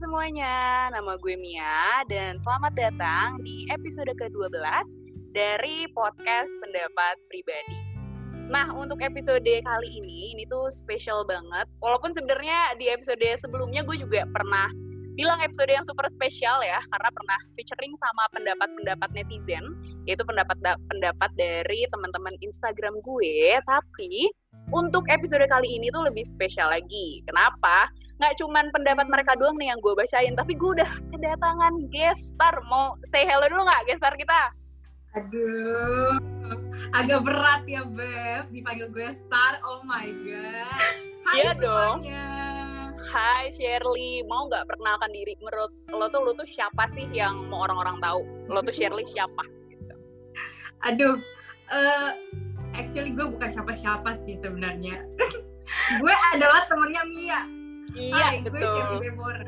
semuanya, nama gue Mia dan selamat datang di episode ke-12 dari podcast pendapat pribadi. Nah, untuk episode kali ini, ini tuh spesial banget. Walaupun sebenarnya di episode sebelumnya gue juga pernah bilang episode yang super spesial ya, karena pernah featuring sama pendapat-pendapat netizen, yaitu pendapat-pendapat dari teman-teman Instagram gue. Tapi untuk episode kali ini tuh lebih spesial lagi. Kenapa? nggak cuman pendapat mereka doang nih yang gue bacain, tapi gue udah kedatangan guest star. Mau say hello dulu nggak guest star kita? Aduh, agak berat ya Beb, dipanggil gue star. Oh my god. Hai iya dong. Hai Shirley, mau nggak perkenalkan diri? Menurut lo tuh lo tuh siapa sih yang mau orang-orang tahu? Lo tuh Shirley siapa? Gitu. Aduh, uh, actually gue bukan siapa-siapa sih sebenarnya. gue adalah temennya Mia Iya, Hai, betul. Gue Shirley Deborah.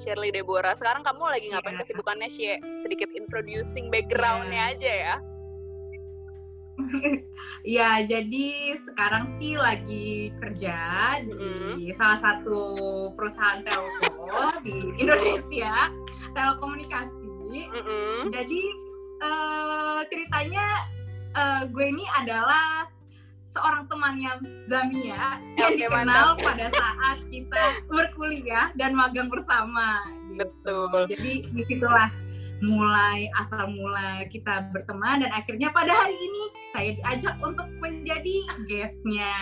Shirley Deborah. Sekarang kamu lagi ngapain yeah. kesibukannya, sih? Sedikit introducing backgroundnya yeah. aja ya. ya, jadi sekarang sih lagi kerja mm. di salah satu perusahaan telco di Indonesia, telekomunikasi. Mm -hmm. Jadi uh, ceritanya uh, gue ini adalah seorang temannya Zamia yang okay, dikenal mantap. pada saat kita berkuliah dan magang bersama. Betul. Gitu. Jadi di situlah mulai asal mulai kita berteman dan akhirnya pada hari ini saya diajak untuk menjadi guestnya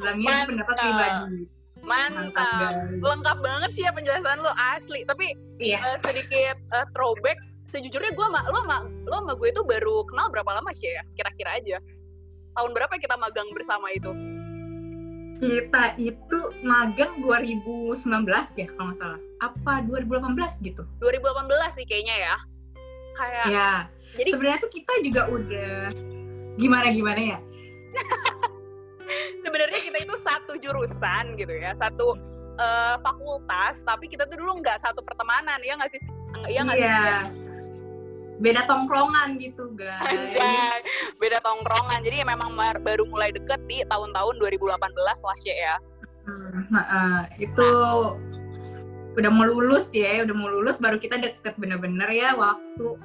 Zamia pendapat pribadi. Mantap, Mantap lengkap banget sih ya penjelasan lo asli. Tapi iya. uh, sedikit uh, throwback. Sejujurnya gue sama lo sama lo sama gue itu baru kenal berapa lama sih ya? Kira-kira aja tahun berapa kita magang bersama itu? Kita itu magang 2019 ya kalau nggak salah. Apa 2018 gitu? 2018 sih kayaknya ya. Kayak Ya. Jadi sebenarnya tuh kita juga udah gimana gimana ya? sebenarnya kita itu satu jurusan gitu ya, satu uh, fakultas, tapi kita tuh dulu nggak satu pertemanan ya nggak sih? Iya nggak yeah. sih? Beda tongkrongan gitu guys. Anjay, beda tongkrongan. Jadi memang baru mulai deket di tahun-tahun 2018 lah ya. Hmm, nah, uh, itu nah. udah mau lulus ya udah mau lulus baru kita deket bener-bener ya waktu.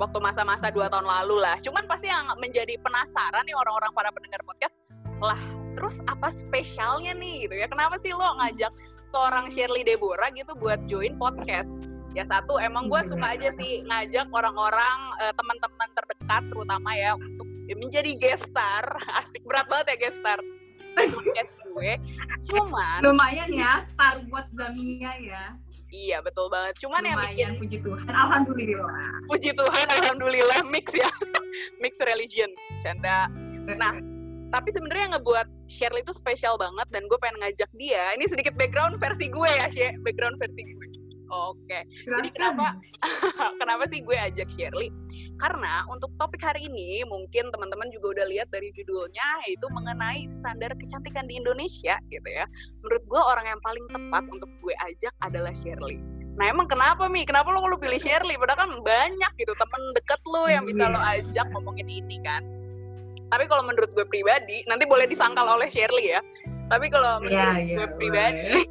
Waktu masa-masa dua tahun lalu lah. Cuman pasti yang menjadi penasaran nih orang-orang para pendengar podcast lah terus apa spesialnya nih gitu ya? Kenapa sih lo ngajak seorang Shirley Deborah gitu buat join podcast ya satu emang gue suka aja sih ngajak orang-orang uh, teman-teman terdekat terutama ya untuk menjadi guest star asik berat banget ya guest star guest gue cuman lumayan ya star buat Zamia ya Iya betul banget. Cuman Lumayan, yang bikin puji Tuhan, alhamdulillah. Puji Tuhan, alhamdulillah mix ya, mix religion, canda. Nah, tapi sebenarnya yang ngebuat Shirley itu spesial banget dan gue pengen ngajak dia. Ini sedikit background versi gue ya, Shirley. Background versi gue. Oke. Jadi kenapa kenapa sih gue ajak Shirley? Karena untuk topik hari ini mungkin teman-teman juga udah lihat dari judulnya yaitu mengenai standar kecantikan di Indonesia gitu ya. Menurut gue orang yang paling tepat untuk gue ajak adalah Shirley. Nah emang kenapa Mi? Kenapa lo lo pilih Shirley? Padahal kan banyak gitu temen deket lo yang bisa lo iya. ajak ngomongin ini kan. Tapi kalau menurut gue pribadi, nanti boleh disangkal oleh Shirley ya. Tapi kalau menurut yeah, yeah, gue pribadi,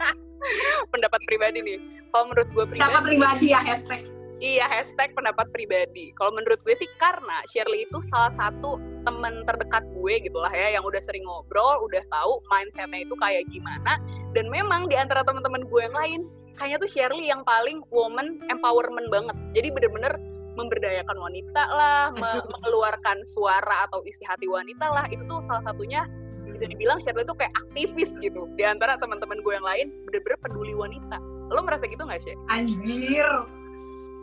pendapat pribadi nih. Kalau menurut gue pribadi. Pendapat pribadi ya hashtag. Iya hashtag pendapat pribadi. Kalau menurut gue sih karena Shirley itu salah satu temen terdekat gue gitulah ya yang udah sering ngobrol, udah tahu mindsetnya itu kayak gimana. Dan memang di antara teman-teman gue yang lain, kayaknya tuh Shirley yang paling woman empowerment banget. Jadi bener-bener memberdayakan wanita lah, mengeluarkan suara atau isi hati wanita lah. Itu tuh salah satunya bisa dibilang Shirley itu kayak aktivis gitu. Di antara teman-teman gue yang lain bener-bener peduli wanita. Lo merasa gitu nggak sih anjir.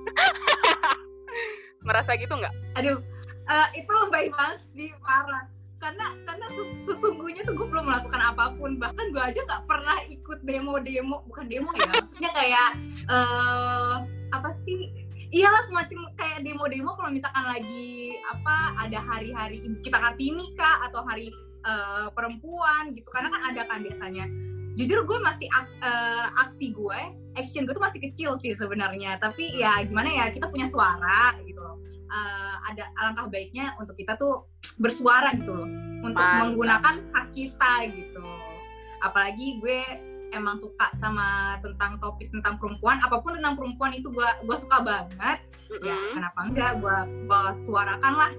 Merasa gitu nggak? Aduh uh, itu baik banget sih parah. Karena karena sesungguhnya tuh gue belum melakukan apa pun. Bahkan gue aja nggak pernah ikut demo-demo. Bukan demo ya maksudnya kayak uh, apa sih? Iyalah semacam kayak demo-demo kalau misalkan lagi apa ada hari-hari kita kartini kah? Atau hari uh, perempuan gitu. Karena kan ada kan biasanya. Jujur gue masih uh, aksi gue action gue tuh masih kecil sih sebenarnya. Tapi ya gimana ya kita punya suara gitu loh. Uh, ada alangkah baiknya untuk kita tuh bersuara gitu loh. Untuk Mantap. menggunakan hak kita gitu. Apalagi gue emang suka sama tentang topik tentang perempuan. Apa pun tentang perempuan itu gue gue suka banget. Mm-mm. ya kenapa enggak gue gue suarakan lah.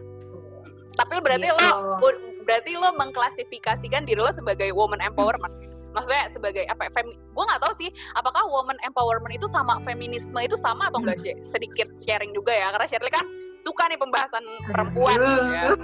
Tapi berarti Gitu. lo berarti lo mengklasifikasikan diri lo sebagai woman empowerment. Maksudnya sebagai apa? ya, Femi gue nggak tahu sih, apakah woman empowerment itu sama feminisme itu sama atau enggak sih? Sedikit sharing juga ya, karena Shirley kan suka nih pembahasan perempuan. Ya.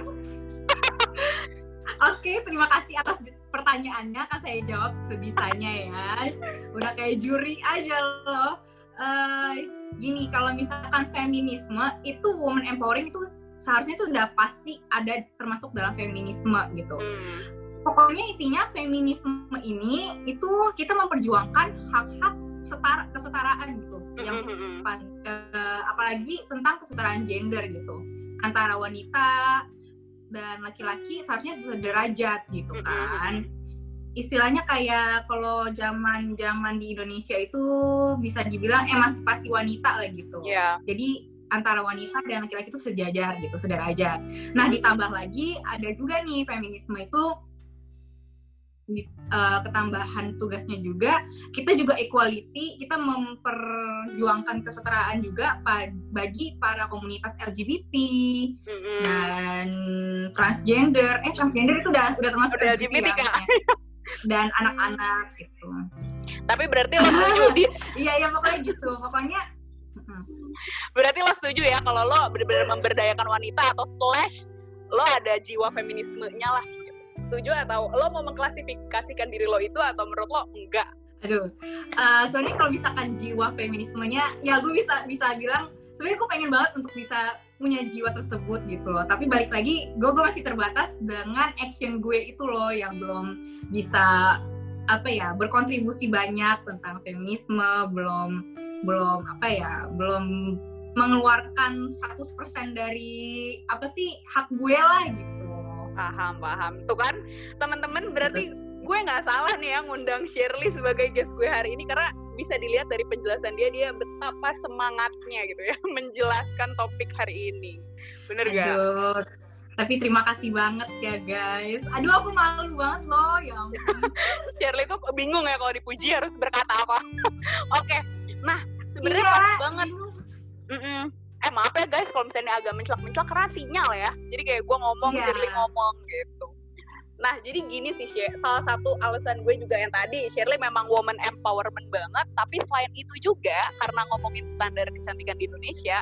Oke, terima kasih atas pertanyaannya. Kan saya jawab sebisanya ya. Udah kayak juri aja loh. Eh, gini, kalau misalkan feminisme itu woman empowering itu seharusnya itu udah pasti ada termasuk dalam feminisme gitu. Hmm. Pokoknya intinya feminisme ini itu kita memperjuangkan hak-hak setara kesetaraan gitu. Yang Mm, mm, mm. pan- eh, apalagi tentang kesetaraan gender gitu antara wanita dan laki-laki seharusnya sederajat gitu kan istilahnya kayak kalau zaman zaman di Indonesia itu bisa dibilang emansipasi wanita lah gitu Iya. jadi antara wanita dan laki-laki itu sejajar gitu sederajat nah ditambah lagi ada juga nih feminisme itu di- eh, ketambahan tugasnya juga kita juga equality kita memperjuangkan kesetaraan juga pa- bagi para komunitas LGBT Mm, mm. dan transgender. Eh transgender itu udah udah termasuk Udah LGBT, LGBT, ya, maksudnya. dan anak-anak gitu. Tapi berarti lo setuju di iya ya pokoknya gitu. Pokoknya mm-mm. berarti lo setuju ya kalau lo benar-benar memberdayakan wanita atau slash lo ada jiwa feminismenya lah gitu. setuju atau lo mau mengklasifikasikan diri lo itu atau menurut lo enggak Aduh, eh, soalnya kalau misalkan jiwa feminismenya, ya gue bisa bisa bilang sebenarnya gue pengen banget untuk bisa punya jiwa tersebut gitu loh. Tapi balik lagi, gue gue masih terbatas dengan action gue itu loh yang belum bisa apa ya berkontribusi banyak tentang feminisme, belum belum apa ya, belum mengeluarkan 100% dari apa sih hak gue lah gitu. paham paham tuh kan teman-teman berarti gue nggak salah nih ya ngundang Shirley sebagai guest gue hari ini karena bisa dilihat dari penjelasan dia dia betapa semangatnya gitu ya menjelaskan topik hari ini bener gak? Aduh, tapi terima kasih banget ya guys. Aduh aku malu banget loh, ya ampun. Shirley tuh bingung ya kalau dipuji harus berkata apa oke nah sebenarnya Iya, pas banget Mm-mm. Eh maaf ya guys kalau misalnya agak menclak-menclak karena sinyal ya. Jadi kayak gue ngomong, Iya. Shirley ngomong gitu. Nah jadi gini sih Shirley, salah satu alasan gue juga yang tadi Shirley memang woman empowerment banget. Tapi selain itu juga karena ngomongin standar kecantikan di Indonesia,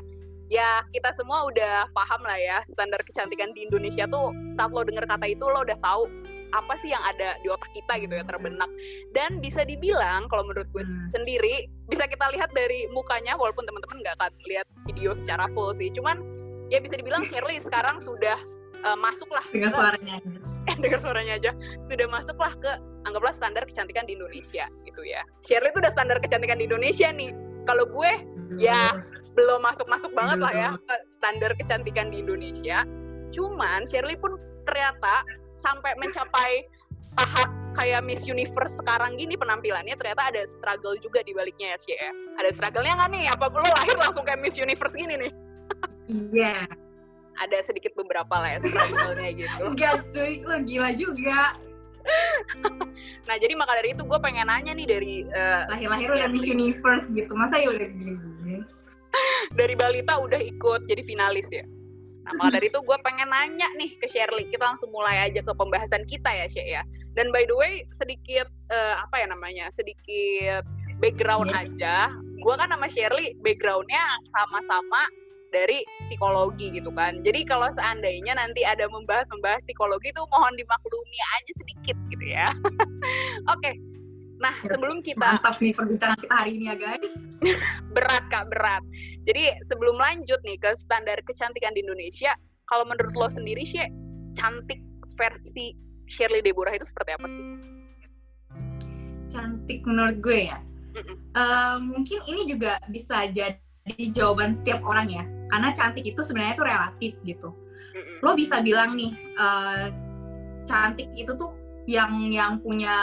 ya kita semua udah paham lah ya standar kecantikan di Indonesia tuh saat lo denger kata itu lo udah tahu apa sih yang ada di otak kita gitu ya terbenak dan bisa dibilang kalau menurut gue Hmm. sendiri bisa kita lihat dari mukanya walaupun teman-teman nggak akan lihat video secara full sih cuman ya bisa dibilang Shirley sekarang sudah eh, masuk lah dengan suaranya. eh dengar suaranya aja sudah masuk lah ke anggaplah standar kecantikan di Indonesia gitu ya Shirley itu udah standar kecantikan di Indonesia nih kalau gue Ya. belum masuk-masuk banget lah ya ke standar kecantikan di Indonesia. Cuman Shirley pun ternyata sampai mencapai tahap kayak Miss Universe sekarang gini penampilannya ternyata ada struggle juga di baliknya ya Cie. Ada struggle-nya nggak nih? Apa lo lahir langsung kayak Miss Universe gini nih? Iya. Ada sedikit beberapa lah ya struggle-nya gitu. Enggak cuy, lo gila juga. Nah jadi maka dari itu gue pengen nanya nih dari eh, Lahir-lahir udah Miss Universe gitu. Masa ya udah gini dari balita udah ikut jadi finalis ya. Nah, maka dari itu gue pengen nanya nih ke Shirley. Kita langsung mulai aja ke pembahasan kita ya, Syek ya. Dan by the way, sedikit eh, apa ya namanya? Sedikit background Iya. aja. Gue kan sama Shirley backgroundnya sama-sama dari psikologi gitu kan. Jadi kalau seandainya nanti ada membahas-membahas psikologi itu mohon dimaklumi aja sedikit gitu ya. Oke. Nah, Yes. sebelum kita Mantap nih perbincangan kita hari ini ya guys. berat kak berat jadi sebelum lanjut nih ke standar kecantikan di Indonesia kalau menurut lo sendiri sih cantik versi Shirley Deborah itu seperti apa sih Cantik menurut gue ya. Eh, mungkin ini juga bisa jadi jawaban setiap orang ya. Karena cantik itu sebenarnya itu relatif gitu. Mm-mm. lo bisa bilang nih eh, cantik itu tuh yang yang punya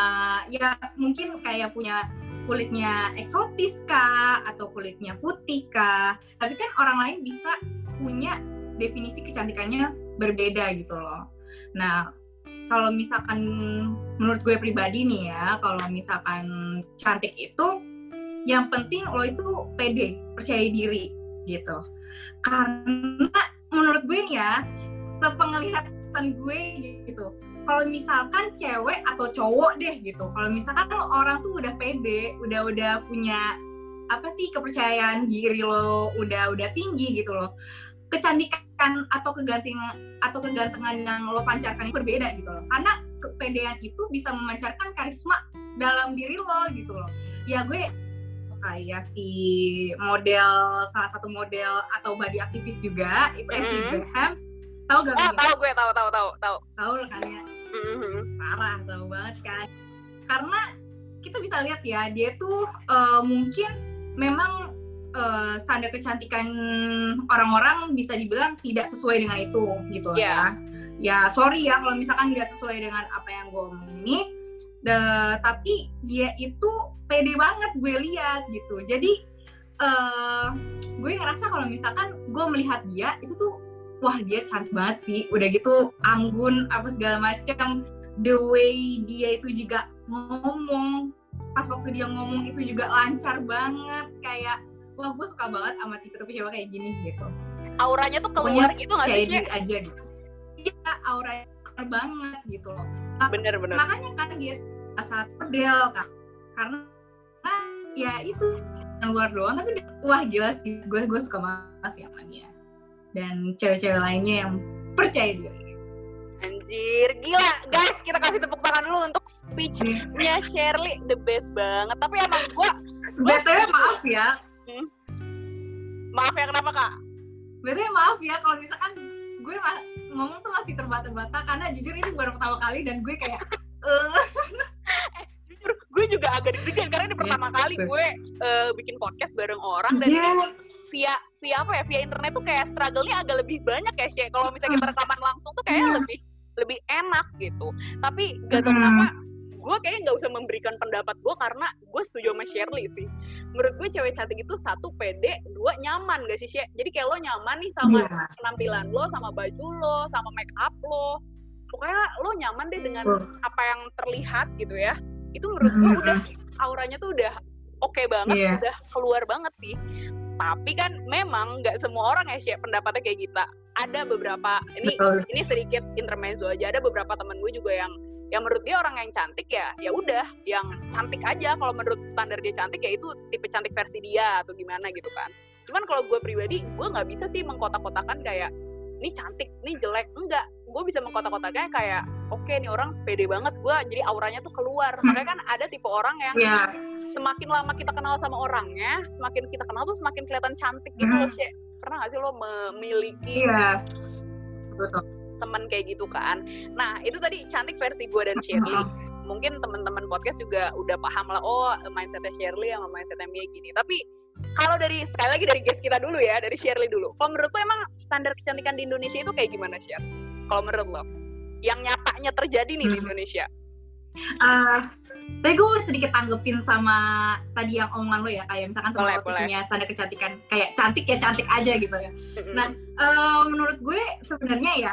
ya mungkin kayak punya kulitnya eksotis kah atau kulitnya putih kah. Tapi kan orang lain bisa punya definisi kecantikannya berbeda gitu loh. Nah kalau misalkan menurut gue pribadi nih ya kalau misalkan cantik itu yang penting lo itu pede percaya diri gitu. Karena menurut gue nih ya sepenglihatan gue gitu kalau misalkan cewek atau cowok deh gitu kalau misalkan lo orang tuh udah pede udah udah punya apa sih kepercayaan diri lo udah udah tinggi gitu loh kecantikan atau kegantengan atau kegantengan yang lo pancarkan itu berbeda gitu loh karena kepedean itu bisa memancarkan karisma dalam diri lo gitu loh ya gue kayak si model salah satu model atau body aktivis juga itu mm -hmm. Essie Graham tahu gak? Ah, tahu gue tahu tahu tahu tahu. Tahu kan ya. Mm-hmm. Parah tahu banget kan. Karena kita bisa lihat ya dia tuh uh, mungkin memang uh, standar kecantikan orang-orang bisa dibilang tidak sesuai dengan itu gitu yeah. ya. Ya sorry ya kalau misalkan nggak sesuai dengan apa yang gue ini. The, tapi dia itu pede banget gue lihat gitu. Jadi uh, gue ngerasa kalau misalkan gue melihat dia itu tuh wah dia cantik banget sih. Udah gitu anggun apa segala macam the way dia itu juga ngomong pas waktu dia ngomong itu juga lancar banget. Kayak wah gue suka banget sama tipe-tipe cewek kayak gini gitu. Auranya tuh keluar gitu nggak sih aja gitu. Iya auranya keluar banget gitu loh. Bener bener. makanya kan dia saat model kan karena ya itu yang luar doang tapi wah gila sih. Gue gue suka banget sih sama dia dan cewek-cewek lainnya yang percaya diri. Anjir, gila guys, kita kasih tepuk tangan dulu untuk speechnya Shirley, the best banget. Tapi emang gue, BTW maaf ya. Hmm? Maaf ya kenapa kak? BTW maaf ya kalau misalkan gue ngomong tuh masih terbata-bata karena jujur ini baru pertama kali dan gue kayak uh. eh, jujur gue juga agak deg-degan karena ini iya, pertama yeah, kali gue uh, bikin podcast bareng orang dan yeah. ini via via apa ya via internet tuh kayak struggle-nya agak lebih banyak ya sih kalau misalnya kita hmm. rekaman langsung tuh kayak yeah. lebih lebih enak gitu. Tapi gak tau kenapa gue kayaknya nggak usah memberikan pendapat gue karena gue setuju sama Shirley sih. Menurut gue cewek cantik itu satu pede dua nyaman gak sih Shirley jadi kayak lo nyaman nih sama yeah. penampilan lo sama baju lo sama make up lo. Pokoknya lo nyaman deh dengan apa yang terlihat gitu ya. Itu menurut gue udah auranya tuh udah oke okay banget yeah. udah keluar banget sih tapi kan memang nggak semua orang ya sih pendapatnya kayak kita ada beberapa ini Betul. ini sedikit intermezzo aja. Ada beberapa temen gue juga yang yang menurut dia orang yang cantik ya ya udah yang cantik aja. Kalau menurut standar dia cantik ya itu tipe cantik versi dia atau gimana gitu kan. Cuman kalau gue pribadi gue nggak bisa sih mengkotak-kotakan kayak ini cantik ini jelek. Enggak gue bisa mengkotak-kotaknya kayak oke okay, nih orang pede banget gue jadi auranya tuh keluar hmm. makanya kan ada tipe orang yang yeah semakin lama kita kenal sama orangnya, semakin kita kenal tuh semakin kelihatan cantik gitu hmm. loh. Pernah gak sih lo memiliki iya. Betul. teman kayak gitu kan? Nah, itu tadi cantik versi gue dan Shirley. Mungkin teman-teman podcast juga udah paham lah, oh mindsetnya Shirley sama mindsetnya Mia gini. Tapi kalau dari sekali lagi dari guest kita dulu ya, dari Shirley dulu. Kalau menurut lo emang standar kecantikan di Indonesia itu kayak gimana, Shir? Kalau menurut lo, yang nyatanya terjadi nih hmm. di Indonesia? Uh, tapi gue sedikit tanggepin sama tadi yang omongan lo ya kayak misalkan teman lo punya standar kecantikan kayak cantik ya cantik aja gitu ya mm-hmm. nah uh, menurut gue sebenarnya ya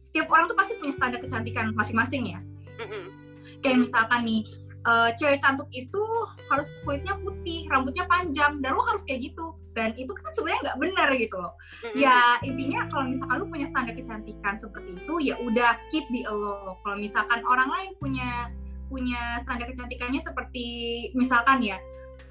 setiap orang tuh pasti punya standar kecantikan masing-masing ya mm-hmm. kayak misalkan nih uh, cewek cantik itu harus kulitnya putih rambutnya panjang dan lo harus kayak gitu dan itu kan sebenarnya nggak benar gitu loh mm-hmm. ya intinya kalau misalkan lo punya standar kecantikan seperti itu ya udah keep di lo kalau misalkan orang lain punya punya standar kecantikannya seperti misalkan ya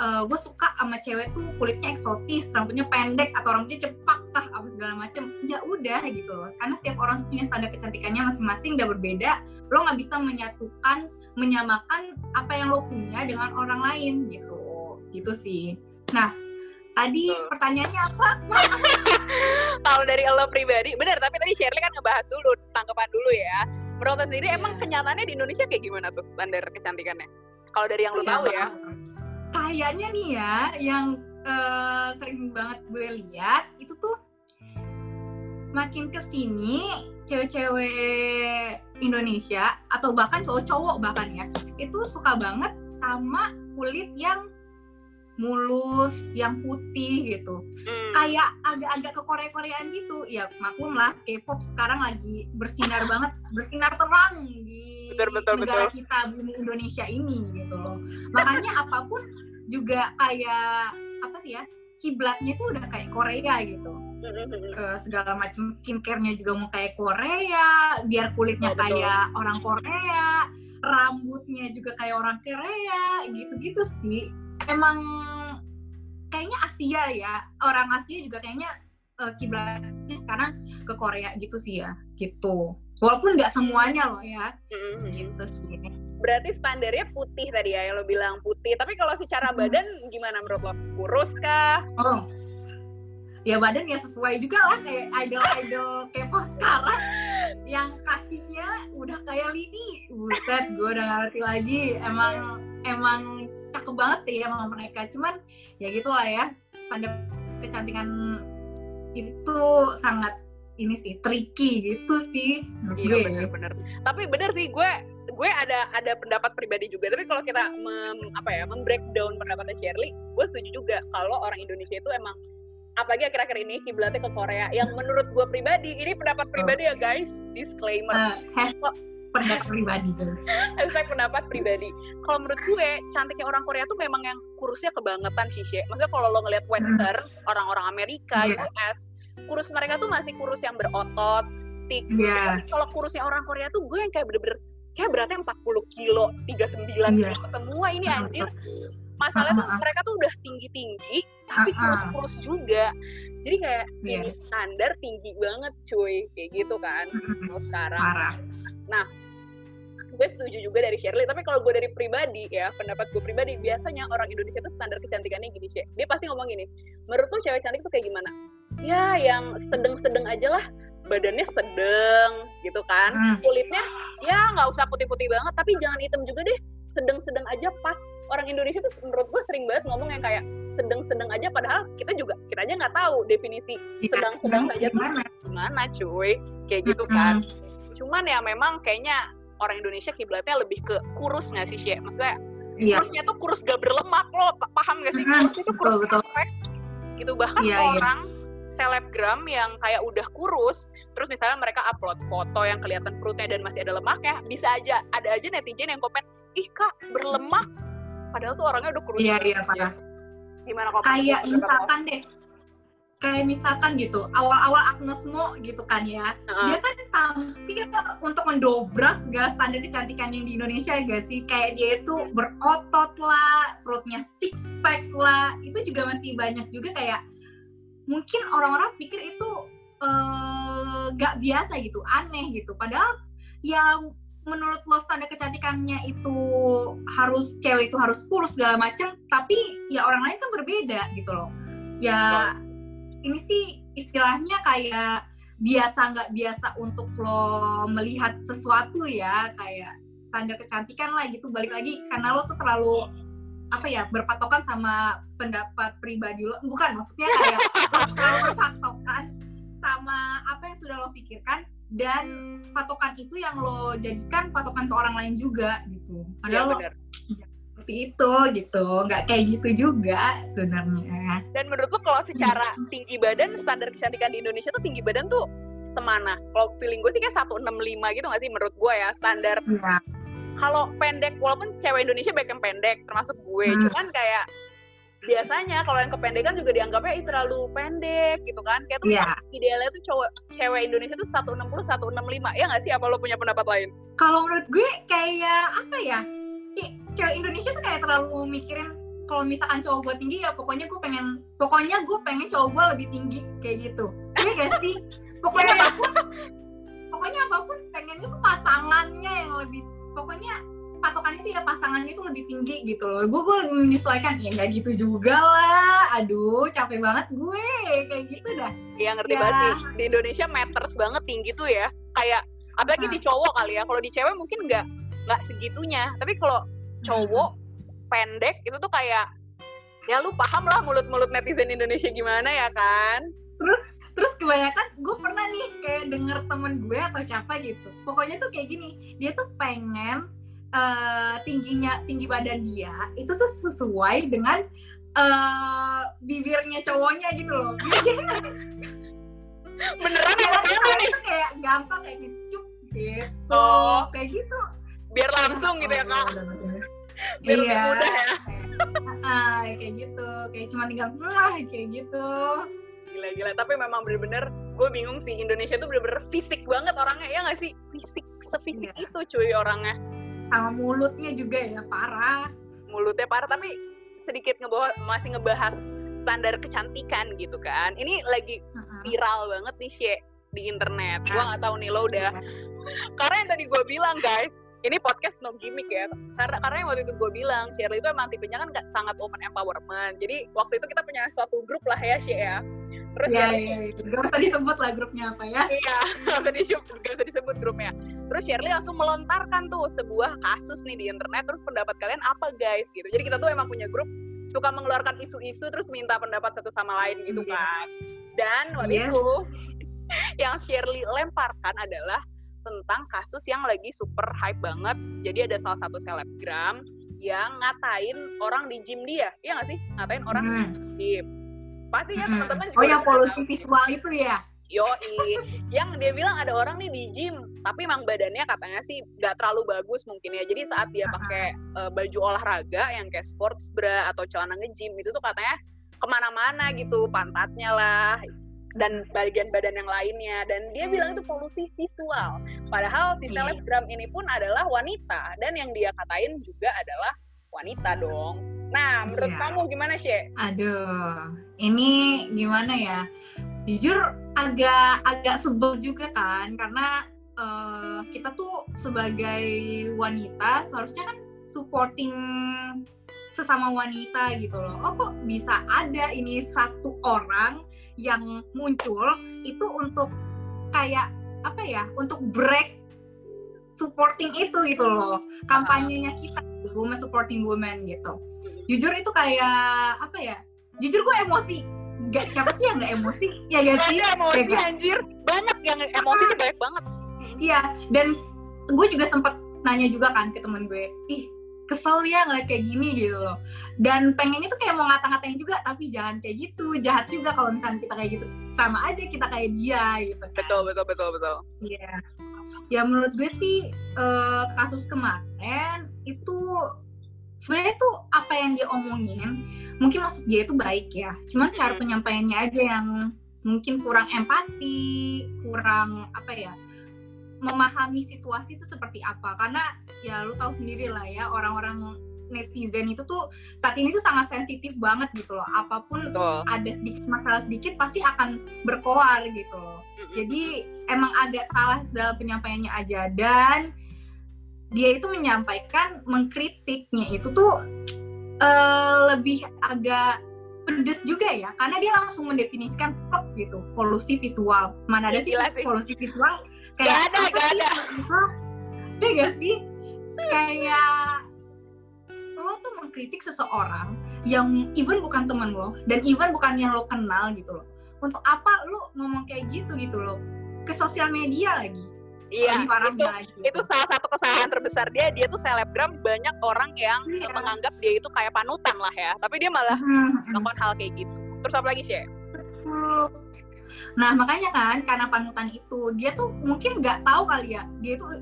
uh, gue suka sama cewek tuh kulitnya eksotis, rambutnya pendek atau rambutnya cepak kah apa segala macem, ya udah gitu loh. Karena setiap orang tuh punya standar kecantikannya masing-masing udah berbeda. Lo nggak bisa menyatukan, menyamakan apa yang lo punya dengan orang lain gitu, gitu sih. Nah, tadi Betul. pertanyaannya apa? Kalau dari lo pribadi, benar. Tapi tadi Shirley kan ngebahas dulu, tanggapan dulu ya menurut lo sendiri yeah. emang kenyataannya di Indonesia kayak gimana tuh standar kecantikannya? Kalau dari yang lo yeah. tahu ya? Kayaknya nih ya, yang uh, sering banget gue lihat itu tuh makin ke sini cewek-cewek Indonesia atau bahkan cowok-cowok bahkan ya itu suka banget sama kulit yang mulus, yang putih gitu. Hmm. Kayak agak-agak ke Korea-Koreaan gitu. Ya maklum lah, K-pop sekarang lagi bersinar banget, bersinar terang di Betul, betul, negara betul. kita bumi Indonesia ini gitu loh. Makanya apa pun juga kayak apa sih ya? Kiblatnya tuh udah kayak Korea gitu. Ke segala macam skincare-nya juga mau kayak Korea, biar kulitnya Oh, kayak orang Korea, rambutnya juga kayak orang Korea, gitu-gitu sih. Emang kayaknya Asia ya, orang Asia juga kayaknya eh, kiblatnya sekarang ke Korea gitu sih ya, gitu. Walaupun nggak semuanya loh ya, Hmm, gitu sih. Berarti standarnya putih tadi ya, yang lo bilang putih. Tapi kalau secara Hmm. badan gimana menurut lo? Kurus kah? Oh, ya badan ya sesuai juga lah kayak idol-idol K-pop sekarang yang kakinya udah kayak lidi buset gue udah ngerti lagi emang emang cakep banget sih emang mereka cuman ya gitulah ya standar kecantikan itu sangat ini sih tricky gitu sih Iya gue. bener-bener. Tapi bener sih gue gue ada ada pendapat pribadi juga. Tapi kalau kita mem, apa ya membreakdown pendapatnya Shirley, gue setuju juga kalau orang Indonesia itu emang apalagi akhir-akhir ini kiblatnya ke Korea yang menurut gue pribadi ini pendapat pribadi ya guys disclaimer hashtag pendapat pribadi tuh. hashtag pendapat pribadi kalau menurut gue cantiknya orang Korea tuh memang yang kurusnya kebangetan sih She. maksudnya kalau lo ngeliat western orang-orang Amerika Iya. US kurus mereka tuh masih kurus yang berotot tik. Tapi kalau kurusnya orang Korea tuh gue yang kayak bener-bener kayak beratnya 40 kilo 39 Iya. kilo semua ini anjir masalahnya tuh mereka tuh udah tinggi-tinggi tapi Ah, ah. kurus-kurus juga jadi kayak Iya. ini standar tinggi banget cuy kayak gitu kan kalau sekarang Parah. Gue setuju juga dari Shirley tapi kalau gue dari pribadi ya pendapat gue pribadi biasanya orang Indonesia tuh standar kecantikannya gini sih dia pasti ngomong gini menurut lu cewek cantik tuh kayak gimana? Ya yang sedang-sedang aja lah badannya sedang gitu kan. Hmm. kulitnya ya nggak usah putih-putih banget tapi jangan hitam juga deh sedang-sedang aja. Pas orang Indonesia tuh menurut gue sering banget ngomong yang kayak sedang-sedang aja padahal kita juga kita aja nggak tahu definisi Iya, sedang-sedang saja tuh gimana? gimana cuy. Kayak gitu kan cuman ya memang kayaknya orang Indonesia kiblatnya lebih ke kurus nggak sih Syek? Maksudnya Iya. kurusnya tuh kurus gak berlemak lo pa- paham gak sih? Kurus itu kurus betul, betul. perfect gitu bahkan Iya, iya. orang selebgram yang kayak udah kurus terus misalnya mereka upload foto yang kelihatan perutnya dan masih ada lemaknya bisa aja ada aja netizen yang komen ih kak berlemak padahal tuh orangnya udah kurus Iya, iya, ya. parah. gimana kok Kayak misalkan deh, kayak misalkan gitu, awal-awal Agnes Mo gitu kan ya, dia kan tampil untuk mendobrak segala standar kecantikan yang di Indonesia gak sih? Kayak dia itu berotot lah, perutnya six pack lah, itu juga masih banyak juga kayak mungkin orang-orang pikir itu eh, gak biasa gitu, aneh gitu. Padahal yang menurut lo standar kecantikannya itu harus cewek itu harus kurus segala macem, tapi ya orang lain kan berbeda gitu loh. Ya ini sih istilahnya kayak biasa nggak biasa untuk lo melihat sesuatu ya kayak standar kecantikan lah gitu. Balik lagi karena lo tuh terlalu apa ya berpatokan sama pendapat pribadi lo. Bukan maksudnya kayak terlalu berpatokan sama apa yang sudah lo pikirkan dan patokan itu yang lo jadikan patokan ke orang lain juga gitu. Padahal lo. Seperti itu gitu nggak kayak gitu juga sebenarnya Dan menurut lo kalau secara tinggi badan standar kecantikan di Indonesia tuh tinggi badan tuh semana? Kalau feeling gue sih kayak 165 gitu gak sih menurut gue ya standar. ya Kalau pendek walaupun cewek Indonesia banyak yang pendek termasuk gue, Hmm. cuman kayak biasanya kalau yang kependekan juga dianggapnya "Ih, terlalu pendek gitu kan. Kayak tuh Iya. idealnya tuh cowok cewek Indonesia tuh 160 165. Ya gak sih apa lo punya pendapat lain? kalau menurut gue kayak apa ya cewek Indonesia tuh kayak terlalu mikirin kalau misalkan cowok gue tinggi ya pokoknya gue pengen pokoknya gue pengen cowok gue lebih tinggi kayak gitu iya gak sih pokoknya Iya. apa pun pokoknya apa pun pengennya tuh pasangannya yang lebih pokoknya patokannya tuh ya pasangannya tuh lebih tinggi gitu loh gue gue menyesuaikan ya nggak gitu juga lah aduh capek banget gue kayak gitu dah Yang ngerti Ya. banget nih di Indonesia matters banget tinggi tuh ya. Kayak apalagi Nah. di cowok kali ya. Kalau di cewek mungkin nggak nggak segitunya. Tapi kalau cowok pendek itu tuh kayak ya lu paham lah mulut-mulut netizen Indonesia gimana ya kan? terus kebanyakan gue pernah nih kayak denger temen gue atau siapa gitu pokoknya tuh kayak gini dia tuh pengen eh, tingginya tinggi badan dia itu tuh sesuai dengan uh, bibirnya cowoknya gitu loh. Beneran ya, itu kayak gampang kayak ngecup gitu Oh. kayak gitu. Biar langsung gitu ya kak biar iya. lebih mudah ya. Ah kayak gitu. Kayak cuma tinggal lah kayak gitu. Gila-gila. Tapi memang bener-bener gue bingung sih Indonesia tuh bener-bener fisik banget orangnya ya nggak sih? Fisik sefisik Iya. itu cuy orangnya. Sama mulutnya juga ya parah. Mulutnya parah tapi sedikit ngebawa masih ngebahas standar kecantikan gitu kan. Ini lagi viral banget nih Sye di internet. Gue Ah. nggak tahu nih lo udah karena yang tadi gue bilang guys ini podcast no gimmick ya karena karena yang waktu itu gue bilang Shirley itu emang tipenya kan nggak sangat woman empowerment jadi waktu itu kita punya suatu grup lah ya Sye ya terus ya, Shirley ya, ya. Gak usah disebut lah grupnya apa ya Iya, nggak usah disebut, nggak usah disebut grupnya. Terus Shirley langsung melontarkan tuh sebuah kasus nih di internet. Terus pendapat kalian apa guys gitu. Jadi kita tuh emang punya grup suka mengeluarkan isu-isu terus minta pendapat satu sama lain gitu Iya. kan. Dan waktu Iya. itu yang Shirley lemparkan adalah tentang kasus yang lagi super hype banget. Jadi ada salah satu selebgram yang ngatain orang di gym dia, iya nggak sih? Ngatain orang Hmm. di gym. Pasti kan Hmm. teman-teman juga oh yang polusi visual itu ya Yoi, yang dia bilang ada orang nih di gym, tapi emang badannya katanya sih nggak terlalu bagus mungkin ya. Jadi saat dia pakai eh, baju olahraga yang kayak sports bra atau celana nge-gym itu tuh katanya ke mana-mana gitu, pantatnya lah dan bagian badan yang lainnya. Dan dia bilang itu polusi visual. Padahal si Iya. selebgram ini pun adalah wanita dan yang dia katain juga adalah wanita dong. Nah, menurut Iya. kamu gimana sih? Aduh, ini gimana ya? Jujur agak agak sebel juga kan, karena eh, kita tuh sebagai wanita seharusnya kan supporting sesama wanita gitu loh. Oh kok bisa ada ini satu orang yang muncul itu untuk kayak apa ya? Untuk break supporting itu gitu loh. Kampanyenya kita, women supporting women gitu jujur itu kayak apa ya jujur gue emosi gak siapa sih yang gak emosi ya gak sih emosi Ya, anjir. Banyak yang emosi tuh banyak banget. iya dan gue juga sempet nanya juga kan ke temen gue ih kesel ya ngeliat kayak gini gitu loh dan pengennya tuh kayak mau ngata-ngatain juga tapi jangan kayak gitu jahat juga kalau misalnya kita kayak gitu sama aja kita kayak dia gitu kan. Betul, betul, betul, betul. Iya. Ya menurut gue sih eh, kasus kemarin itu sebenarnya tuh apa yang dia omongin mungkin maksud dia itu baik ya. Cuman cara penyampaiannya aja yang mungkin kurang empati, kurang apa ya memahami situasi itu seperti apa. Karena ya lu tahu sendiri lah ya orang-orang netizen itu tuh saat ini tuh sangat sensitif banget gitu loh. Apa pun Betul. ada sedikit masalah sedikit pasti akan berkoar gitu loh. Jadi emang agak salah dalam penyampaiannya aja dan dia itu menyampaikan mengkritiknya itu tuh eh, lebih agak pedes juga ya karena dia langsung mendefinisikan kok gitu polusi visual mana ada Ya, sih gila sih. polusi visual Gak ada, gak ada. Iya gak sih kayak lo tuh mengkritik seseorang yang even bukan temen lo dan even bukan yang lo kenal gitu loh untuk apa lo ngomong kayak gitu gitu loh ke sosial media lagi Iya, itu, lagi itu salah satu kesalahan terbesar dia. Dia tuh selebgram banyak orang yang Iya. menganggap dia itu kayak panutan lah ya. Tapi dia malah Hmm, melakukan hal kayak gitu. Terus apa lagi sih? betul. Nah makanya kan karena panutan itu dia tuh mungkin nggak tahu kali ya dia tuh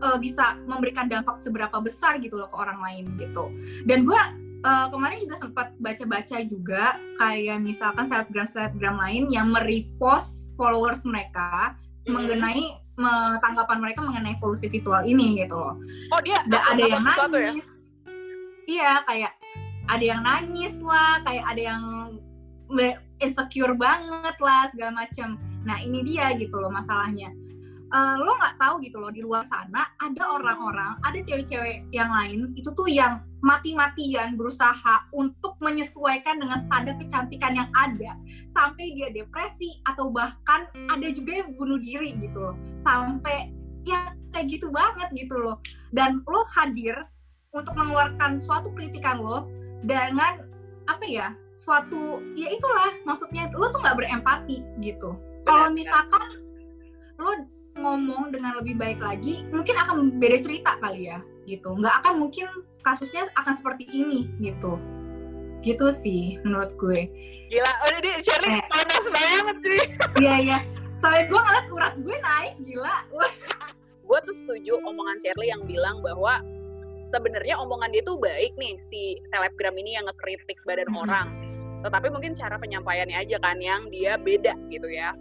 eh, bisa memberikan dampak seberapa besar gitu loh ke orang lain gitu. Dan gue kemarin juga sempat baca-baca juga kayak misalkan selebgram selebgram lain yang merepost followers mereka mengenai me- tanggapan mereka mengenai polusi visual ini gitu loh. Oh dia Da- upload- ada yang ya? nangis. Iya, kayak ada yang nangis lah, kayak ada yang insecure banget lah segala macam. Nah ini dia gitu loh masalahnya. Eh, lo nggak tahu gitu loh di luar sana ada orang-orang, ada cewek-cewek yang lain itu tuh yang mati-matian berusaha untuk menyesuaikan dengan standar kecantikan yang ada sampai dia depresi atau bahkan ada juga yang bunuh diri gitu loh sampai ya kayak gitu banget gitu loh dan lo hadir untuk mengeluarkan suatu kritikan lo dengan apa ya suatu ya itulah maksudnya lo tuh nggak berempati gitu. Kalau misalkan lo ngomong dengan lebih baik lagi mungkin akan beda cerita kali ya gitu. Nggak akan mungkin kasusnya akan seperti ini gitu. Gitu sih menurut gue. Gila udah di Shirley Eh. panas banget cuy. Iya iya. Soalnya gue ngeliat urat gue naik gila. Gue tuh setuju omongan Shirley yang bilang bahwa sebenarnya omongan dia tuh baik nih si selebgram ini yang ngekritik badan Mhm. orang tetapi mungkin cara penyampaiannya aja kan yang dia beda gitu ya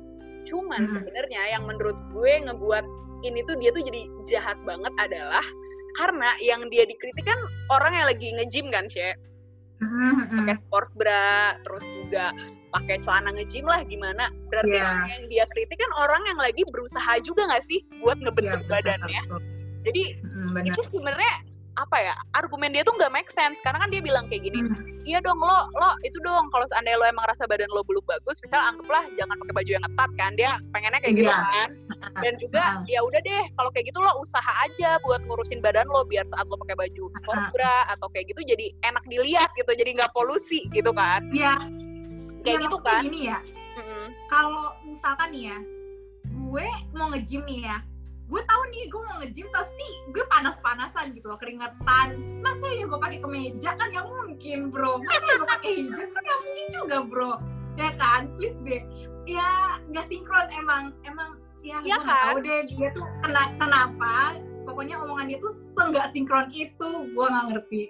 cuman Mhm. sebenarnya yang menurut gue ngebuat ini tuh dia tuh jadi jahat banget adalah karena yang dia dikritik kan orang yang lagi nge-gym kan Sye Hmm. pakai sport bra terus juga pakai celana nge-gym lah gimana berarti Iya. yang dia kritik kan orang yang lagi berusaha juga nggak sih buat ngebentuk badannya jadi Hmm, itu sebenarnya apa ya argumen dia tuh nggak make sense. Karena kan dia bilang kayak gini Hmm. iya dong lo lo itu dong kalau seandainya lo emang rasa badan lo belum bagus misal anggaplah jangan pakai baju yang ketat kan dia pengennya kayak gitu Iya. kan. Dan juga ya udah deh kalau kayak gitu lo usaha aja buat ngurusin badan lo biar saat lo pakai baju sport bra atau kayak gitu jadi enak dilihat gitu jadi nggak polusi gitu kan. Iya, kayak iya, gitu maksudnya kan. gini ya. Mm-mm. kalau misalkan nih ya gue mau nge-gym nih ya gue tahu nih gue mau nge-gym pasti gue panas-panasan gitu loh keringetan. Masa ya gue pakai kemeja? Kan gak mungkin bro. Masa ya gue pakai hijab? Kan gak mungkin juga bro. Ya kan? Please deh. Ya nggak sinkron emang. Emang ya Iya gue nggak kan? tahu deh dia tuh kena kenapa? Pokoknya omongan dia tuh seenggak sinkron itu. Gue nggak ngerti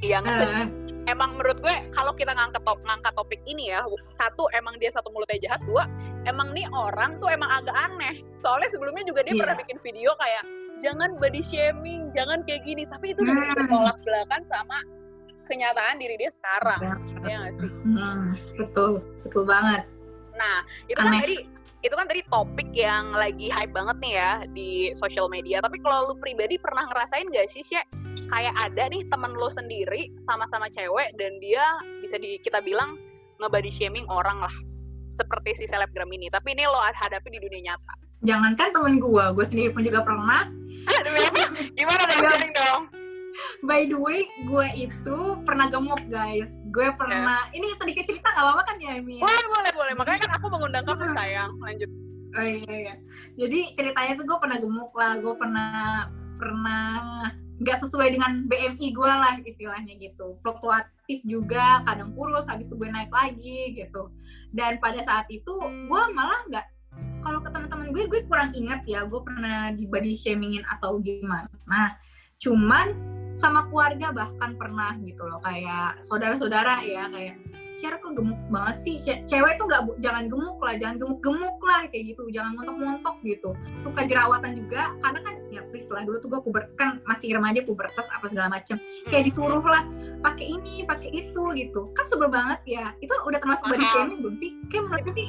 iya ngeset Eh, emang menurut gue kalau kita ngangkat top, ngangkat topik ini ya satu emang dia satu mulutnya jahat dua emang nih orang tuh emang agak aneh. Soalnya sebelumnya juga dia Iya. pernah bikin video kayak jangan body shaming jangan kayak gini. Tapi itu Hmm. bertolak belakang sama kenyataan diri dia sekarang ya nggak sih? Hmm, betul betul banget. Nah itu kan Aneh. tadi itu kan tadi topik yang lagi hype banget nih ya di sosial media. Tapi kalau lu pribadi pernah ngerasain gak sih Syek kayak ada nih temen lu sendiri sama-sama cewek dan dia bisa di kita bilang nge-body shaming orang lah. Seperti si selebgram ini. Tapi ini lo hadapi di dunia nyata. Jangankan temen gue gue sendiri pun juga pernah. Gimana dong Iya. sharing dong? By the way gue itu pernah gemuk guys. Gue pernah ini sedikit cerita nggak apa-apa kan ya Emi boleh boleh boleh. Makanya kan aku mengundang kamu sayang. Lanjut. Oh iya iya. Jadi ceritanya tuh gue pernah gemuk lah. Gue pernah pernah nggak sesuai dengan BMI gue lah istilahnya gitu. Fluktuatif juga kadang kurus habis itu gue naik lagi gitu. Dan pada saat itu gue malah nggak kalau ke teman-teman gue gue kurang ingat ya gue pernah di body shamingin atau gimana. Nah cuman sama keluarga bahkan pernah gitu loh kayak saudara-saudara ya kayak share kok gemuk banget sih? Ce- cewek tuh nggak bu- jangan gemuk lah jangan gemuk-gemuk lah kayak gitu. Jangan montok-montok gitu. Suka jerawatan juga karena kan ya please lah dulu tuh gue puber kan masih remaja pubertas apa segala macem. Kayak disuruh lah pakai ini pakai itu gitu. Kan sebel banget ya. Itu udah termasuk body shaming belum sih? Kayak menurut gue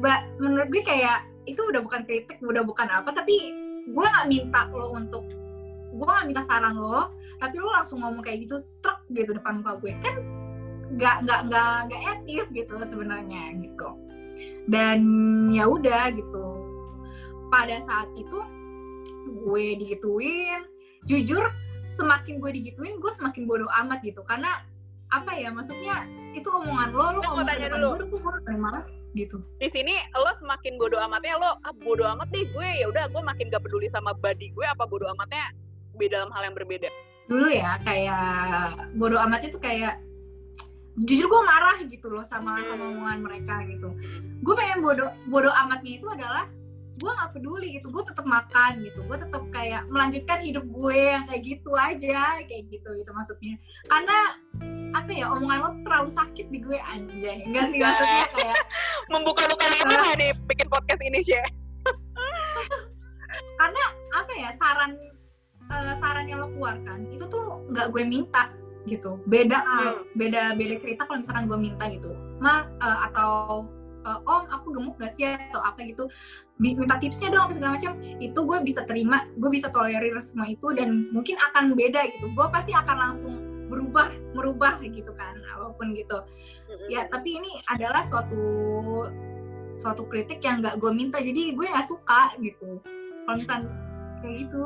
ba- menurut gue kayak itu udah bukan kritik udah bukan apa tapi gue nggak minta lo untuk gue nggak minta saran lo tapi lo langsung ngomong kayak gitu truk gitu depan muka gue. Kan nggak nggak nggak nggak etis gitu sebenarnya gitu. Dan ya udah gitu. Pada saat itu gue digituin. Jujur semakin gue digituin gue semakin bodoh amat gitu. Karena apa ya maksudnya itu omongan lo lo ngomong tanya dulu. gue gue males gitu. Di sini lo semakin bodoh amatnya lo ah bodoh amat deh gue. Ya udah gue makin gak peduli sama body gue apa bodoh amatnya beda dalam hal yang berbeda. Dulu ya kayak bodoh amatnya tuh kayak jujur gue marah gitu loh sama sama Hmm. omongan mereka gitu. Gue pengen bodoh bodoh amatnya itu adalah gue nggak peduli gitu gue tetap makan gitu gue tetap kayak melanjutkan hidup gue yang kayak gitu aja kayak gitu gitu maksudnya. Karena apa ya omongan lo tuh terlalu sakit di gue anjay enggak sih? Maksudnya kayak membuka luka lama nih bikin podcast ini sih apa ya saran eh, saran yang lo keluarkan itu tuh nggak gue minta gitu. Beda hal beda beda cerita kalau misalkan gue minta gitu. Ma eh, atau eh, om aku gemuk gak sih? Atau apa gitu. Minta tipsnya dong apa segala macam itu gue bisa terima gue bisa tolerir semua itu dan mungkin akan beda gitu. Gue pasti akan langsung berubah merubah gitu kan apa pun gitu. Ya tapi ini adalah suatu suatu kritik yang nggak gue minta. Jadi gue nggak suka gitu. Kalau misalnya kayak gitu.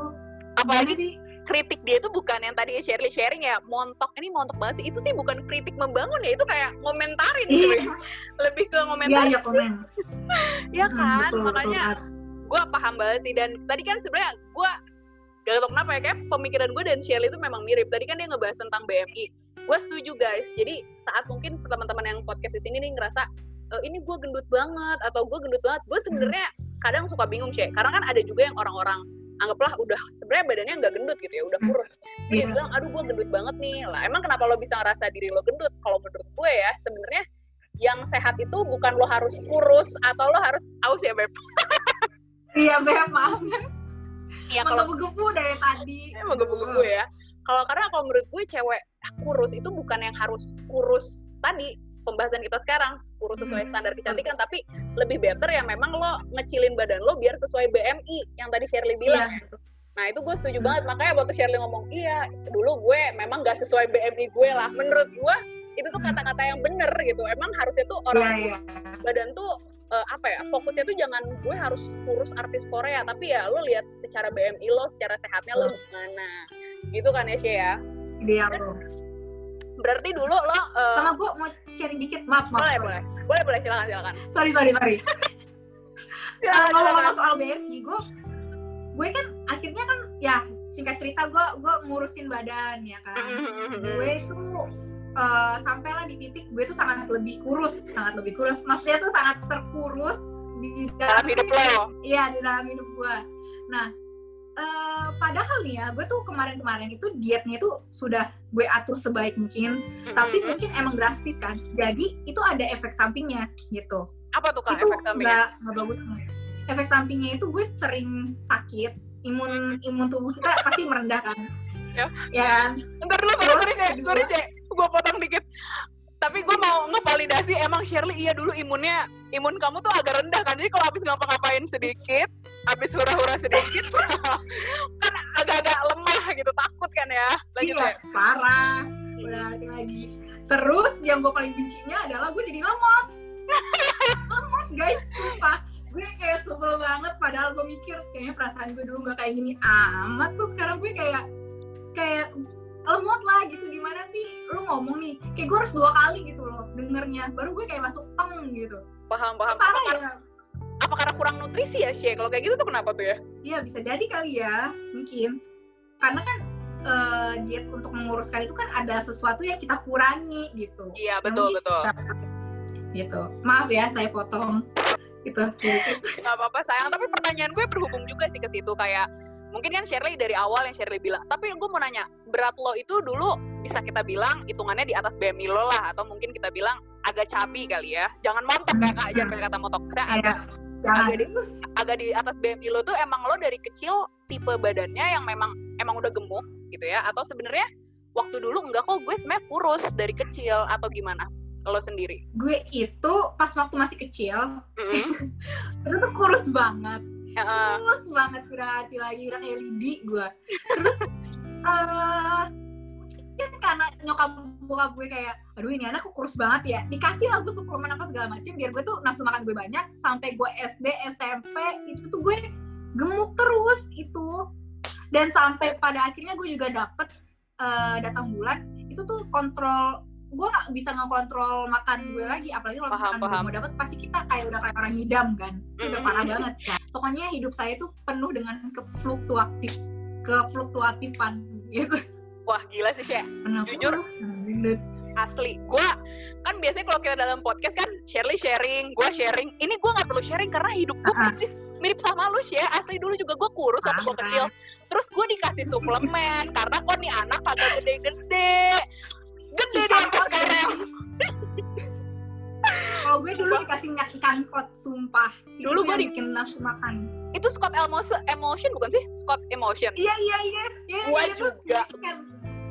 Apalagi Gimana sih kritik dia itu bukan yang tadi Shirley sharing ya montok. Ini montok banget sih. Itu sih bukan kritik membangun ya itu kayak ngomentarin cuy. Iya, lebih ke ngomentarin. Komen. ya Hmm, kan? betul, makanya gue paham banget sih. Dan tadi kan sebenarnya gue gak tau kenapa ya kayak pemikiran gue dan Shirley itu memang mirip. Tadi kan dia ngebahas tentang BMI gue setuju guys. Jadi saat mungkin teman-teman yang podcast di sini nih ngerasa e, ini gue gendut banget atau gue gendut banget gue sebenarnya kadang suka bingung sih karena kan ada juga yang orang-orang anggaplah udah sebenarnya badannya nggak gendut gitu ya udah kurus. Dia Iya. bilang aduh gue gendut banget nih. Lah emang kenapa lo bisa ngerasa diri lo gendut? Kalau menurut gue ya sebenarnya yang sehat itu bukan lo harus kurus atau lo harus aus ya beb? Iya, Beb, maaf. ya kalau Menggebu-gebu dari tadi. emang gebu-gebu ya. Kalau karena kalau menurut gue cewek kurus itu bukan yang harus kurus tadi pembahasan kita sekarang kurus sesuai Hmm. standar kecantikan tapi lebih better ya memang lo ngecilin badan lo biar sesuai BMI yang tadi Shirley bilang Iya. nah itu gue setuju Hmm. banget makanya waktu Shirley ngomong iya dulu gue memang gak sesuai BMI gue lah menurut gue itu tuh Hmm. kata-kata yang bener gitu emang harusnya tuh Iya, orang iya. badan tuh eh, apa ya fokusnya tuh jangan gue harus kurus artis Korea tapi ya lo lihat secara BMI lo secara sehatnya lo gimana gitu kan ya Shay ya Ideal lo. Berarti dulu lo eh, Sama gue mau sharing dikit, maaf, maaf. boleh boleh boleh boleh silakan silakan Sorry, sorry, sorry. Eh, ngomong silakan. soal BMI, gue gue kan akhirnya kan ya singkat cerita gue gue ngurusin badan ya kan. gue tuh uh, sampailah di titik gue tuh sangat lebih kurus, sangat lebih kurus. Maksudnya tuh sangat terkurus di dalam hidup lo Iya di dalam hidup gue. Nah, eh, padahal nih ya, gue tuh kemarin-kemarin itu dietnya tuh sudah gue atur sebaik mungkin, tapi Mm-mm. mungkin emang drastis kan. Jadi itu ada efek sampingnya gitu. apa tuh kak itu efek sampingnya nggak nggak bagus. Efek sampingnya itu gue sering sakit, imun imun tubuh kita pasti merendah kan. Ya. Ya kan? Ntar dulu sorry sorry Cek. sorry Cek. gue potong dikit tapi gue mau ngevalidasi emang Shirley iya dulu imunnya imun kamu tuh agak rendah kan jadi kalau habis ngapa-ngapain sedikit habis hura-hura sedikit kan agak-agak lemah gitu takut kan ya lanjut iya, parah. Udah lagi lagi. Terus yang gue paling bencinya adalah gue jadi lemot. lemot guys, sumpah. Gue kayak sebel banget padahal gue mikir kayaknya perasaan gue dulu gak kayak gini amat tuh sekarang gue kayak kayak lemot lah gitu gimana sih lu ngomong nih kayak gue harus dua kali gitu loh dengernya baru gue kayak masuk teng gitu paham paham parah apa, ya apa karena kurang nutrisi ya Shay kalau kayak gitu tuh kenapa tuh ya Iya bisa jadi kali ya, mungkin. Karena kan eh, diet untuk menguruskan itu kan ada sesuatu yang kita kurangi gitu. iya betul betul kita- Gitu. Maaf ya saya potong. Gitu. nggak apa-apa sayang tapi pertanyaan gue berhubung juga sih ke situ kayak mungkin kan Shirley dari awal yang Shirley bilang tapi gue mau nanya berat lo itu dulu bisa kita bilang hitungannya di atas BMI lo lah atau mungkin kita bilang agak cabi kali ya jangan montok ya kak jangan pakai kata montok saya Ya, agak jangan. agak di, agak di atas BMI lo tuh emang lo dari kecil tipe badannya yang memang emang udah gemuk gitu ya atau sebenarnya waktu dulu enggak kok gue sebenarnya kurus dari kecil atau gimana lo sendiri Gue itu pas waktu masih kecil, Mm-mm. itu tuh kurus banget. Heeh. Kurus banget udah hati lagi, udah kayak lidi gue. Terus eh mungkin karena nyokap bokap gue kayak aduh ini anak kurus banget ya dikasih lah gue suplemen apa segala macem biar gue tuh nafsu makan gue banyak sampai gue SD SMP itu tuh gue gemuk terus itu dan sampai pada akhirnya gue juga dapet eh, datang bulan itu tuh kontrol gue nggak bisa ngekontrol makan gue lagi apalagi kalau Paham, misalkan paham. gue mau dapet pasti kita kayak udah kayak orang ngidam kan udah parah banget kan. Pokoknya hidup saya tuh penuh dengan kefluktuatif kefluktuatifan gitu. Wah gila sih Shay. Penuh Jujur. asli. Gue kan biasanya kalau kita dalam podcast kan Shirley sharing gue sharing. Ini gue nggak perlu sharing karena hidup gue Ah. mirip, mirip sama lu sih asli dulu juga gue kurus waktu gue Ah. kecil. Terus gue dikasih suplemen karena kok nih anak kagak gede-gede gede deh sampai sekarang kalau gue dulu dikasih minyak ikan kot sumpah. Itu Dulu gue di- bikin nafsu makan. Itu Scott Emotion, emotion bukan sih? Scott Emotion iya iya iya. Iya Gua iya, juga. ikan.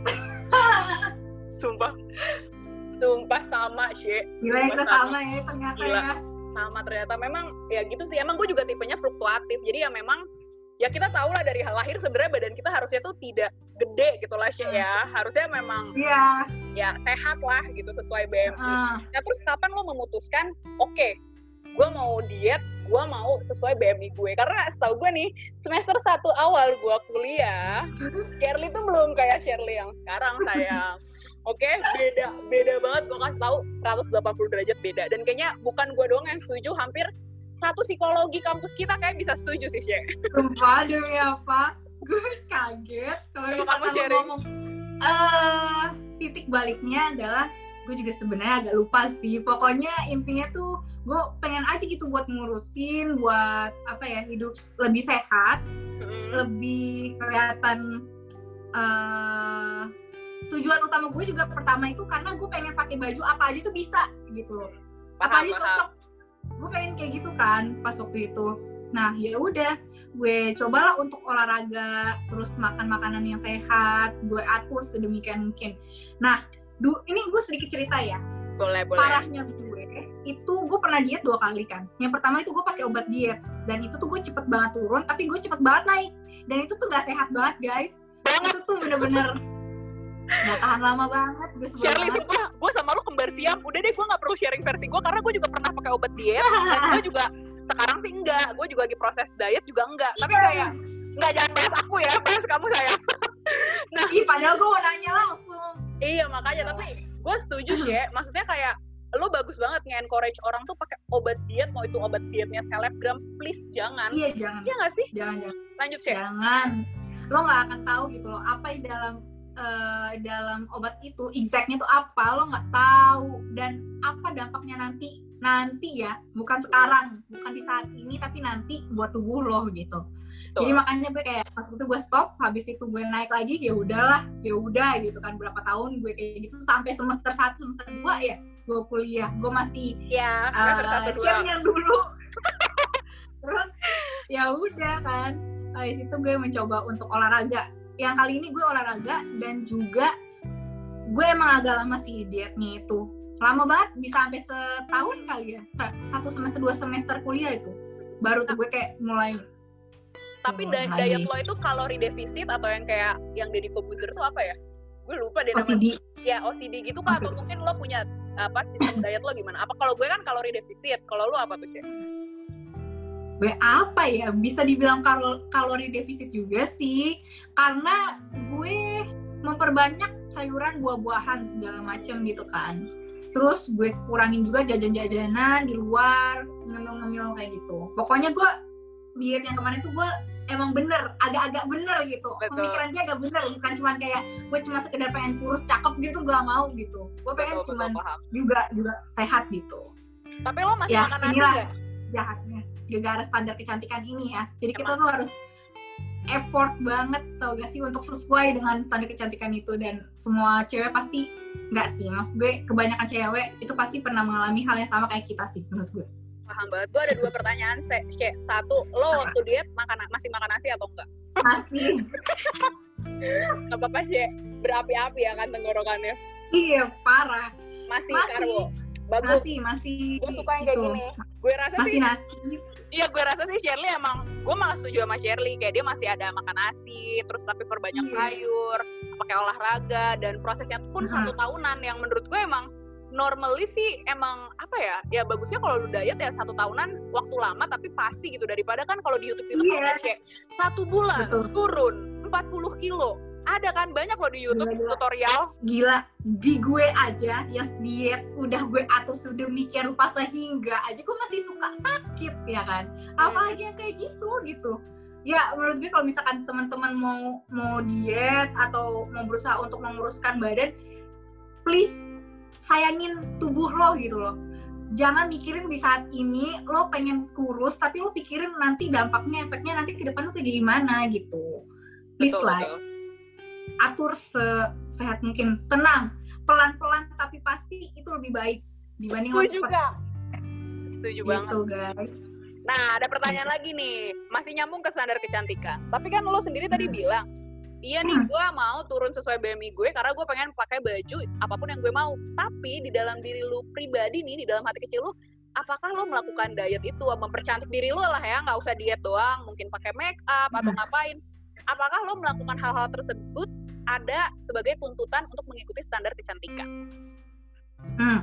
sumpah. Sumpah sama sih gila kita sama. ya ternyata Gila. ya. Sama ternyata. Memang ya gitu sih. Emang gue juga tipenya fluktuatif. Jadi ya memang ya kita tahu lah dari lahir sebenarnya badan kita harusnya tuh tidak gede gitu lah Syek, ya harusnya memang iya. ya sehat lah gitu sesuai BMI ah. nah terus kapan lo memutuskan oke gue mau diet gue mau sesuai BMI gue? Karena setahu gue nih semester satu awal gue kuliah Shirley tuh belum kayak Shirley yang sekarang sayang. Oke, beda, beda banget gue kasih tahu 180 derajat beda. Dan kayaknya bukan gue doang yang setuju, hampir satu psikologi kampus kita kayak bisa setuju sih, Syek. sumpah demi apa gue kaget kalau misalkan lo sharing. ngomong eh titik baliknya adalah gue juga sebenarnya agak lupa sih pokoknya intinya tuh gue pengen aja gitu buat ngurusin buat apa ya hidup lebih sehat Mm. lebih kelihatan eh tujuan utama gue juga pertama itu karena gue pengen pakai baju apa aja tuh bisa gitu loh apa aja paham. cocok gue pengen kayak gitu kan pas waktu itu. Nah ya udah gue cobalah untuk olahraga terus makan makanan yang sehat gue atur sedemikian mungkin. Nah du ini gue sedikit cerita ya. Boleh, boleh. parahnya gue itu gue pernah diet dua kali kan. Yang pertama itu gue pakai obat diet dan itu tuh gue cepet banget turun tapi gue cepet banget naik. Dan itu tuh gak sehat banget guys. Itu tuh bener-bener gak tahan lama banget gue sebel Shirley, sumpah, gue sama lu kembar siap. Udah deh, gue gak perlu sharing versi gue karena gue juga pernah pakai obat diet. Dan gue juga sekarang sih enggak. Gue juga lagi proses diet juga enggak. Tapi Iya. kayak, enggak jangan bahas aku ya, bahas kamu sayang. Ih, padahal gue mau nanya langsung iya makanya, tapi gue setuju sih ya. Maksudnya kayak, lo bagus banget nge-encourage orang tuh pakai obat diet, mau itu obat dietnya selebgram, please jangan. iya jangan Iya gak sih? jangan jangan Lanjut sih. jangan lo nggak akan tahu gitu loh apa di dalam eh, dalam obat itu exactnya tuh apa lo nggak tahu. Dan apa dampaknya nanti? Nanti ya bukan sekarang bukan di saat ini tapi nanti buat tubuh lo gitu. Jadi Betul. makanya gue kayak pas itu gue stop habis itu gue naik lagi ya udahlah ya udah gitu kan. Berapa tahun gue kayak gitu sampai semester satu semester dua ya gue kuliah. Gue masih Ya, uh, share dulu. Terus ya udah kan. Habis itu gue mencoba untuk olahraga yang kali ini gue olahraga dan juga gue emang agak lama sih dietnya itu lama banget bisa sampai setahun kali ya Sa- satu semester dua semester kuliah itu baru tuh gue kayak mulai Tapi mulai lagi. diet lo itu kalori defisit atau yang kayak yang Deddy Kobuzer tuh apa ya? Gue lupa deh namanya. OCD Ya OCD gitu kah? Atau mungkin lo punya apa sistem diet lo gimana? Apa kalau gue kan kalori defisit, kalau lo apa tuh Cek? Gue apa ya? Bisa dibilang kal- kalori defisit juga sih. Karena gue memperbanyak sayuran buah-buahan segala macem gitu kan. Terus gue kurangin juga jajan-jajanan di luar ngemil-ngemil kayak gitu. Pokoknya gue diet yang kemarin tuh gue emang bener agak-agak bener gitu. Betul. pemikirannya agak bener bukan cuman kayak gue cuma sekedar pengen kurus cakep gitu gue mau gitu. Gue pengen Betul, cuman betul, paham. juga juga sehat gitu. Tapi lo masih Ya, makan nasi nggak? jahatnya gara-gara standar kecantikan ini ya jadi kita tuh harus effort banget tau gak sih untuk sesuai dengan standar kecantikan itu dan semua cewek pasti nggak sih maksud gue kebanyakan cewek itu pasti pernah mengalami hal yang sama kayak kita sih menurut gue Paham banget. Gue ada dua pertanyaan, Se. Cek. Satu, lo waktu diet makan masih makan nasi atau enggak? masih apa-apa, Cek. Berapi-api ya kan tenggorokannya. iya parah Masih, Masih. karbo. Bagus. masih masih Gue suka yang kayak gini. Gue rasa masih sih, nasi iya gue rasa sih Shirley emang, gue malah setuju sama Shirley. Kayak dia masih ada makan nasi, terus tapi perbanyak Iya. sayur, pakai olahraga, dan prosesnya pun Mhm. satu tahunan yang menurut gue emang normally sih emang apa ya ya bagusnya kalau lu diet ya satu tahunan waktu lama tapi pasti gitu daripada kan kalau di YouTube itu Iya. kalau Cek, satu bulan Betul. turun 40 kilo ada kan banyak loh di YouTube Gila, gila. tutorial. Gila di gue aja yang diet udah gue atur sedemikian rupa sehingga aja gue masih suka sakit ya kan? Apalagi yang kayak gitu gitu. Ya menurut gue kalau misalkan teman-teman mau mau diet atau mau berusaha untuk menguruskan badan please sayangin tubuh lo gitu loh. Jangan mikirin di saat ini lo pengen kurus tapi lo pikirin nanti dampaknya efeknya nanti ke depan tuh kayak gimana gitu. Please Betul, lah. betul. Atur sesehat mungkin tenang pelan-pelan tapi pasti itu lebih baik dibanding setuju gak? setuju banget gitu guys Nah, ada pertanyaan lagi nih. Masih nyambung ke standar kecantikan. Tapi kan lo sendiri tadi Hmm. bilang, iya nih Hmm. gue mau turun sesuai BMI gue karena gue pengen pakai baju apa pun yang gue mau. Tapi di dalam diri lo pribadi nih, di dalam hati kecil lo, apakah lo melakukan diet itu mempercantik diri lo lah ya, nggak usah diet doang, mungkin pakai make up atau Hmm. ngapain? Apakah lo melakukan hal-hal tersebut ada sebagai tuntutan untuk mengikuti standar kecantikan? Hmm.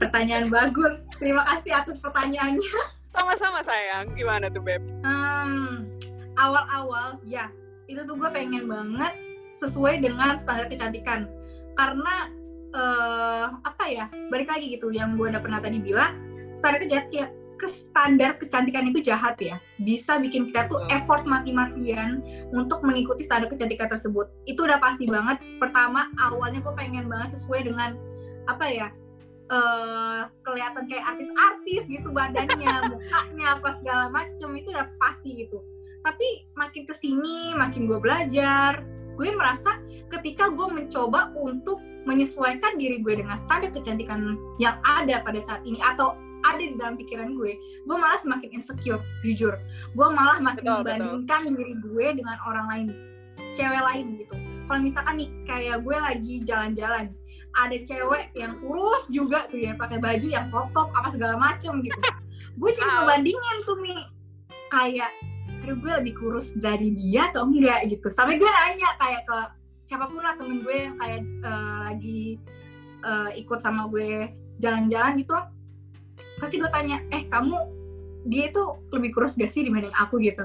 pertanyaan bagus terima kasih atas pertanyaannya Sama-sama sayang, gimana tuh Beb? Hmm, awal-awal ya itu tuh gue pengen banget sesuai dengan standar kecantikan karena eh, apa ya balik lagi gitu yang gue udah pernah tadi bilang standar kecantikan ke standar kecantikan itu jahat ya. Bisa bikin kita tuh effort mati-matian untuk mengikuti standar kecantikan tersebut. Itu udah pasti banget. Pertama awalnya gue pengen banget sesuai dengan apa ya eh kelihatan kayak artis-artis gitu badannya mukanya apa segala macem itu udah pasti gitu. Tapi makin ke sini makin gue belajar gue merasa ketika gue mencoba untuk menyesuaikan diri gue dengan standar kecantikan yang ada pada saat ini atau ada di dalam pikiran gue, gue malah semakin insecure, jujur. Gue malah makin Betul, membandingkan diri gue dengan orang lain, cewek lain gitu. Kalau misalkan nih kayak gue lagi jalan-jalan, ada cewek yang kurus juga tuh ya, pakai baju yang crop top apa segala macem gitu. gue cuma Au. ngebandingin tuh nih, kayak, aduh gue lebih kurus dari dia atau enggak gitu. Sampai gue nanya kayak ke siapa pun lah temen gue yang kayak eh, lagi eh, ikut sama gue jalan-jalan gitu pasti gue tanya eh kamu dia itu lebih kurus gak sih dibanding aku? Gitu.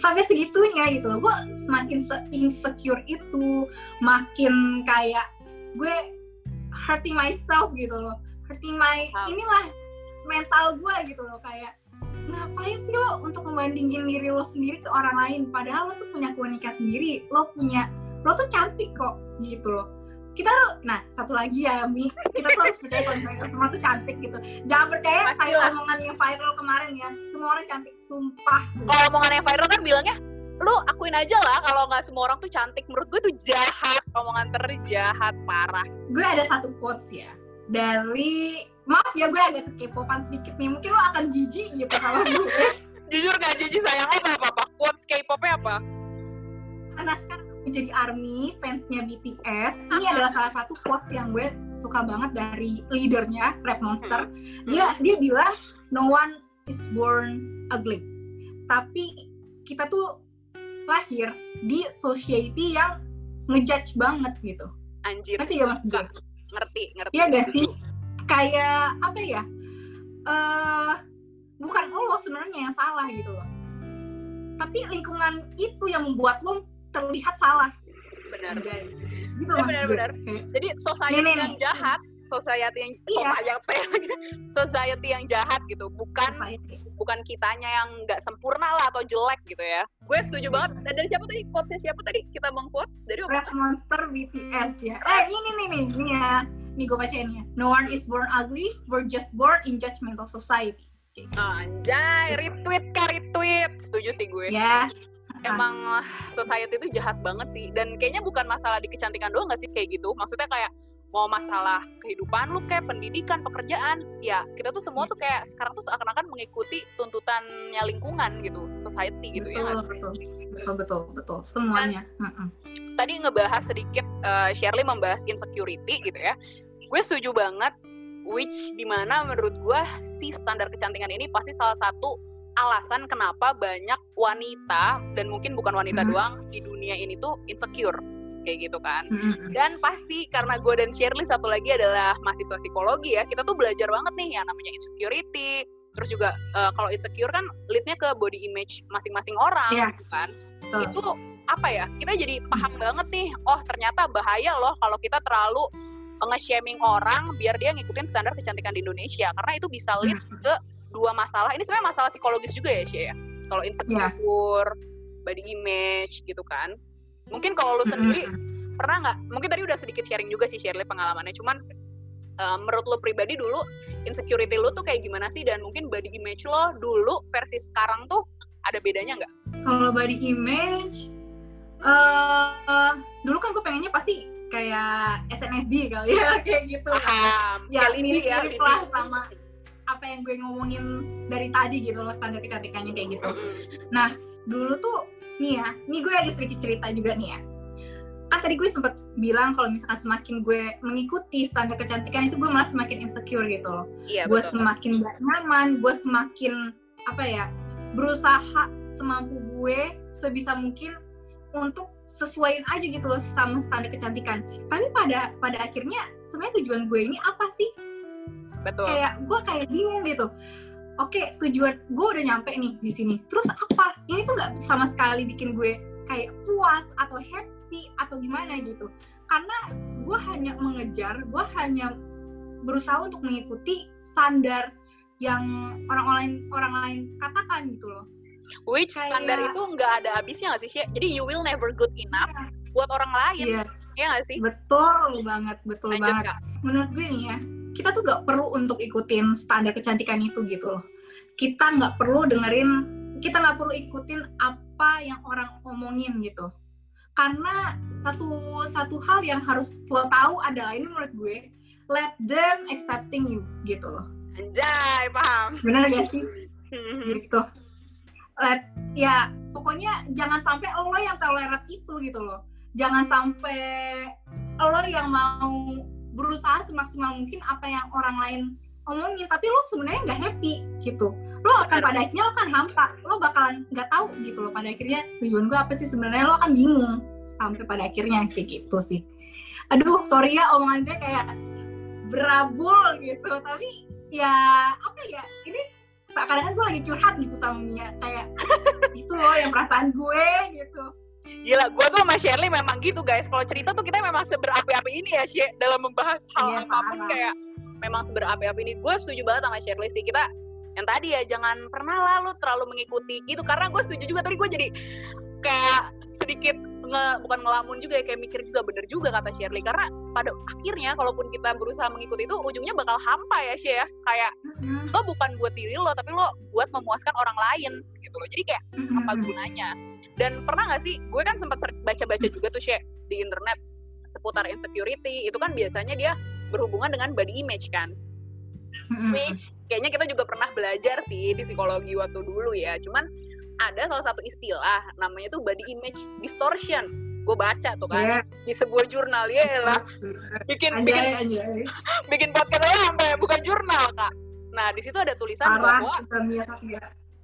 Sampai segitunya gitu loh. Gue semakin se insecure itu makin kayak gue hurting myself gitu loh. Hurting my inilah mental gue gitu loh. Kayak ngapain sih lo untuk membandingin diri lo sendiri ke orang lain? Padahal lo tuh punya keunikan sendiri. Lo punya lo tuh cantik kok. Gitu loh kita tuh- nah satu lagi ya Mi. Kita tuh harus percaya kalau misalnya semua tuh cantik gitu. Jangan percaya kayak omongan yang viral kemarin ya. Semua orang cantik sumpah. Kalau omongan yang viral kan bilangnya, lu akuin aja lah kalau nggak semua orang tuh cantik. Menurut gue tuh jahat, omongan terjahat parah. gue ada satu quotes ya. Dari maaf ya gue agak kekepopan sedikit nih. Mungkin lo akan jijik gitu sama gue. Jujur gak jijik sayang apa apa apa? Quotes K-popnya apa? karena sekarang jadi army fansnya BTS ini adalah salah satu quote yang gue suka banget dari leadernya Rap Monster dia dia bilang no one is born ugly tapi kita tuh lahir di society yang ngejudge banget gitu Anjir. ngerti gak mas gue Ngerti, ngerti. Iya gak sih? Kayak apa ya? eh bukan lo sebenarnya yang salah gitu loh. Tapi lingkungan itu yang membuat lo terlihat salah. Benar. Anjay. Gitu Ya, mas. benar-benar. gue. Kayak, Jadi society Nih, yang nih. jahat, society yang Iya. society, society yang jahat gitu, bukan society. bukan kitanya yang nggak sempurna lah atau jelek gitu ya. Gue setuju banget. Dan dari siapa tadi? Quotesnya siapa tadi? Kita bang quotes dari Rap Monster BTS ya. Eh ini nih nih nih ya. Nih gue bacain ya. No one is born ugly, we're just born in judgmental society. Anjay, retweet kah retweet. Setuju sih gue. Ya. Emang ah, society itu jahat banget sih. Dan kayaknya bukan masalah di kecantikan doang gak sih kayak gitu. Maksudnya kayak mau masalah kehidupan lu kayak pendidikan, pekerjaan. Ya, kita tuh semua tuh kayak sekarang tuh seakan-akan mengikuti tuntutannya lingkungan gitu, society gitu ya. betul, kan? betul, betul, betul, betul, semuanya. Mm-mm. tadi ngebahas sedikit eh, Shirley membahas insecurity gitu ya. Gue setuju banget which di mana menurut gue si standar kecantikan ini pasti salah satu alasan kenapa banyak wanita dan mungkin bukan wanita Mhm. doang di dunia ini tuh insecure kayak gitu kan. Mm-mm. Dan pasti karena gue dan Shirley satu lagi adalah mahasiswa psikologi ya, kita tuh belajar banget nih yang namanya insecurity. Terus juga eh, kalau insecure kan leadnya ke body image masing-masing orang Iya. gitu kan Betul. itu apa ya kita jadi paham banget nih oh ternyata bahaya loh kalau kita terlalu nge-shaming orang biar dia ngikutin standar kecantikan di Indonesia karena itu bisa lead ke dua masalah ini sebenarnya masalah psikologis juga ya Shay ya kalau insecure body image gitu kan mungkin kalau lu sendiri Mm-mm. pernah nggak mungkin tadi udah sedikit sharing juga sih Shirley pengalamannya cuman eh, menurut lo pribadi dulu insecurity lo tuh kayak gimana sih dan mungkin body image lo dulu versi sekarang tuh ada bedanya nggak? Kalau body image, eh dulu kan gue pengennya pasti kayak SNSD kali ya kayak gitu. Paham. Ya Lindi ya, mirip lah sama apa yang gue ngomongin dari tadi gitu loh standar kecantikannya kayak gitu. Mm-mm. Dulu tuh nih ya, nih gue lagi sedikit cerita juga nih ya. Kan tadi gue sempet bilang kalau misalkan semakin gue mengikuti standar kecantikan itu gue malah semakin insecure gitu loh. Iya gue betul. semakin gak nyaman, gue semakin apa ya berusaha semampu gue sebisa mungkin untuk sesuaiin aja gitu loh sama standar kecantikan. Tapi pada pada akhirnya sebenarnya tujuan gue ini apa sih? Betul. Kayak gue kayak bingung gitu. Oke tujuan gue udah nyampe nih di sini. Terus apa? Ini tuh nggak sama sekali bikin gue kayak puas atau happy atau gimana gitu. Karena gue hanya mengejar, gue hanya berusaha untuk mengikuti standar yang orang lain orang lain katakan gitu loh which Kayak- standar itu nggak ada habisnya nggak sih Shay? jadi you will never good enough buat orang lain Yes, ya nggak sih betul banget betul Lanjut, banget Kak. menurut gue nih ya kita tuh gak perlu untuk ikutin standar kecantikan itu gitu loh. Kita nggak perlu dengerin kita nggak perlu ikutin apa yang orang omongin gitu. Karena satu satu hal yang harus lo tahu adalah ini menurut gue let them accepting you gitu loh. Anjay paham. Benar gak sih? Gitu. Let ya pokoknya jangan sampai lo yang tolerant itu gitu loh. Jangan sampai lo yang mau berusaha semaksimal mungkin apa yang orang lain omongin tapi lo sebenarnya nggak happy gitu. Lo akan pada akhirnya lo akan hampa lo bakalan nggak tahu gitu loh pada akhirnya tujuan gue apa sih? Sebenarnya lo akan bingung sampai pada akhirnya kayak gitu sih. Aduh sorry ya omongan gue kayak berabul gitu. Tapi ya apa ya ini seakan-akan gue lagi curhat gitu sama Mia. Kayak itu loh yang perasaan gue gitu Gila, gue tuh sama Shirley memang gitu guys. Kalau cerita tuh kita memang seberapi-api ini ya, Shay. Dalam membahas hal Iya, apa pun parah. kayak memang seberapi-api ini. Gue setuju banget sama Shirley sih. Kita yang tadi ya, jangan pernah lah lu terlalu mengikuti gitu. Karena gue setuju juga tadi gue jadi kayak sedikit nge, bukan ngelamun juga ya, kayak mikir juga bener juga kata Shirley. Karena pada akhirnya kalaupun kita berusaha mengikuti itu, ujungnya bakal hampa ya, Shay ya. Kayak lo bukan buat diri lo, tapi lo buat memuaskan orang lain gitu loh. Jadi kayak apa gunanya dan pernah nggak sih gue kan sempat baca-baca juga tuh Shay, di internet seputar insecurity itu kan biasanya dia berhubungan dengan body image kan? Which kayaknya kita juga pernah belajar sih di psikologi waktu dulu ya. Cuman ada salah satu istilah namanya tuh body image distortion. Gue baca tuh kan Iya. di sebuah jurnal. Ya lah. Bikin bikin Anjay, anjay. bikin podcast aja sampai bukan jurnal kak. Nah di situ ada tulisan Parah, bahwa.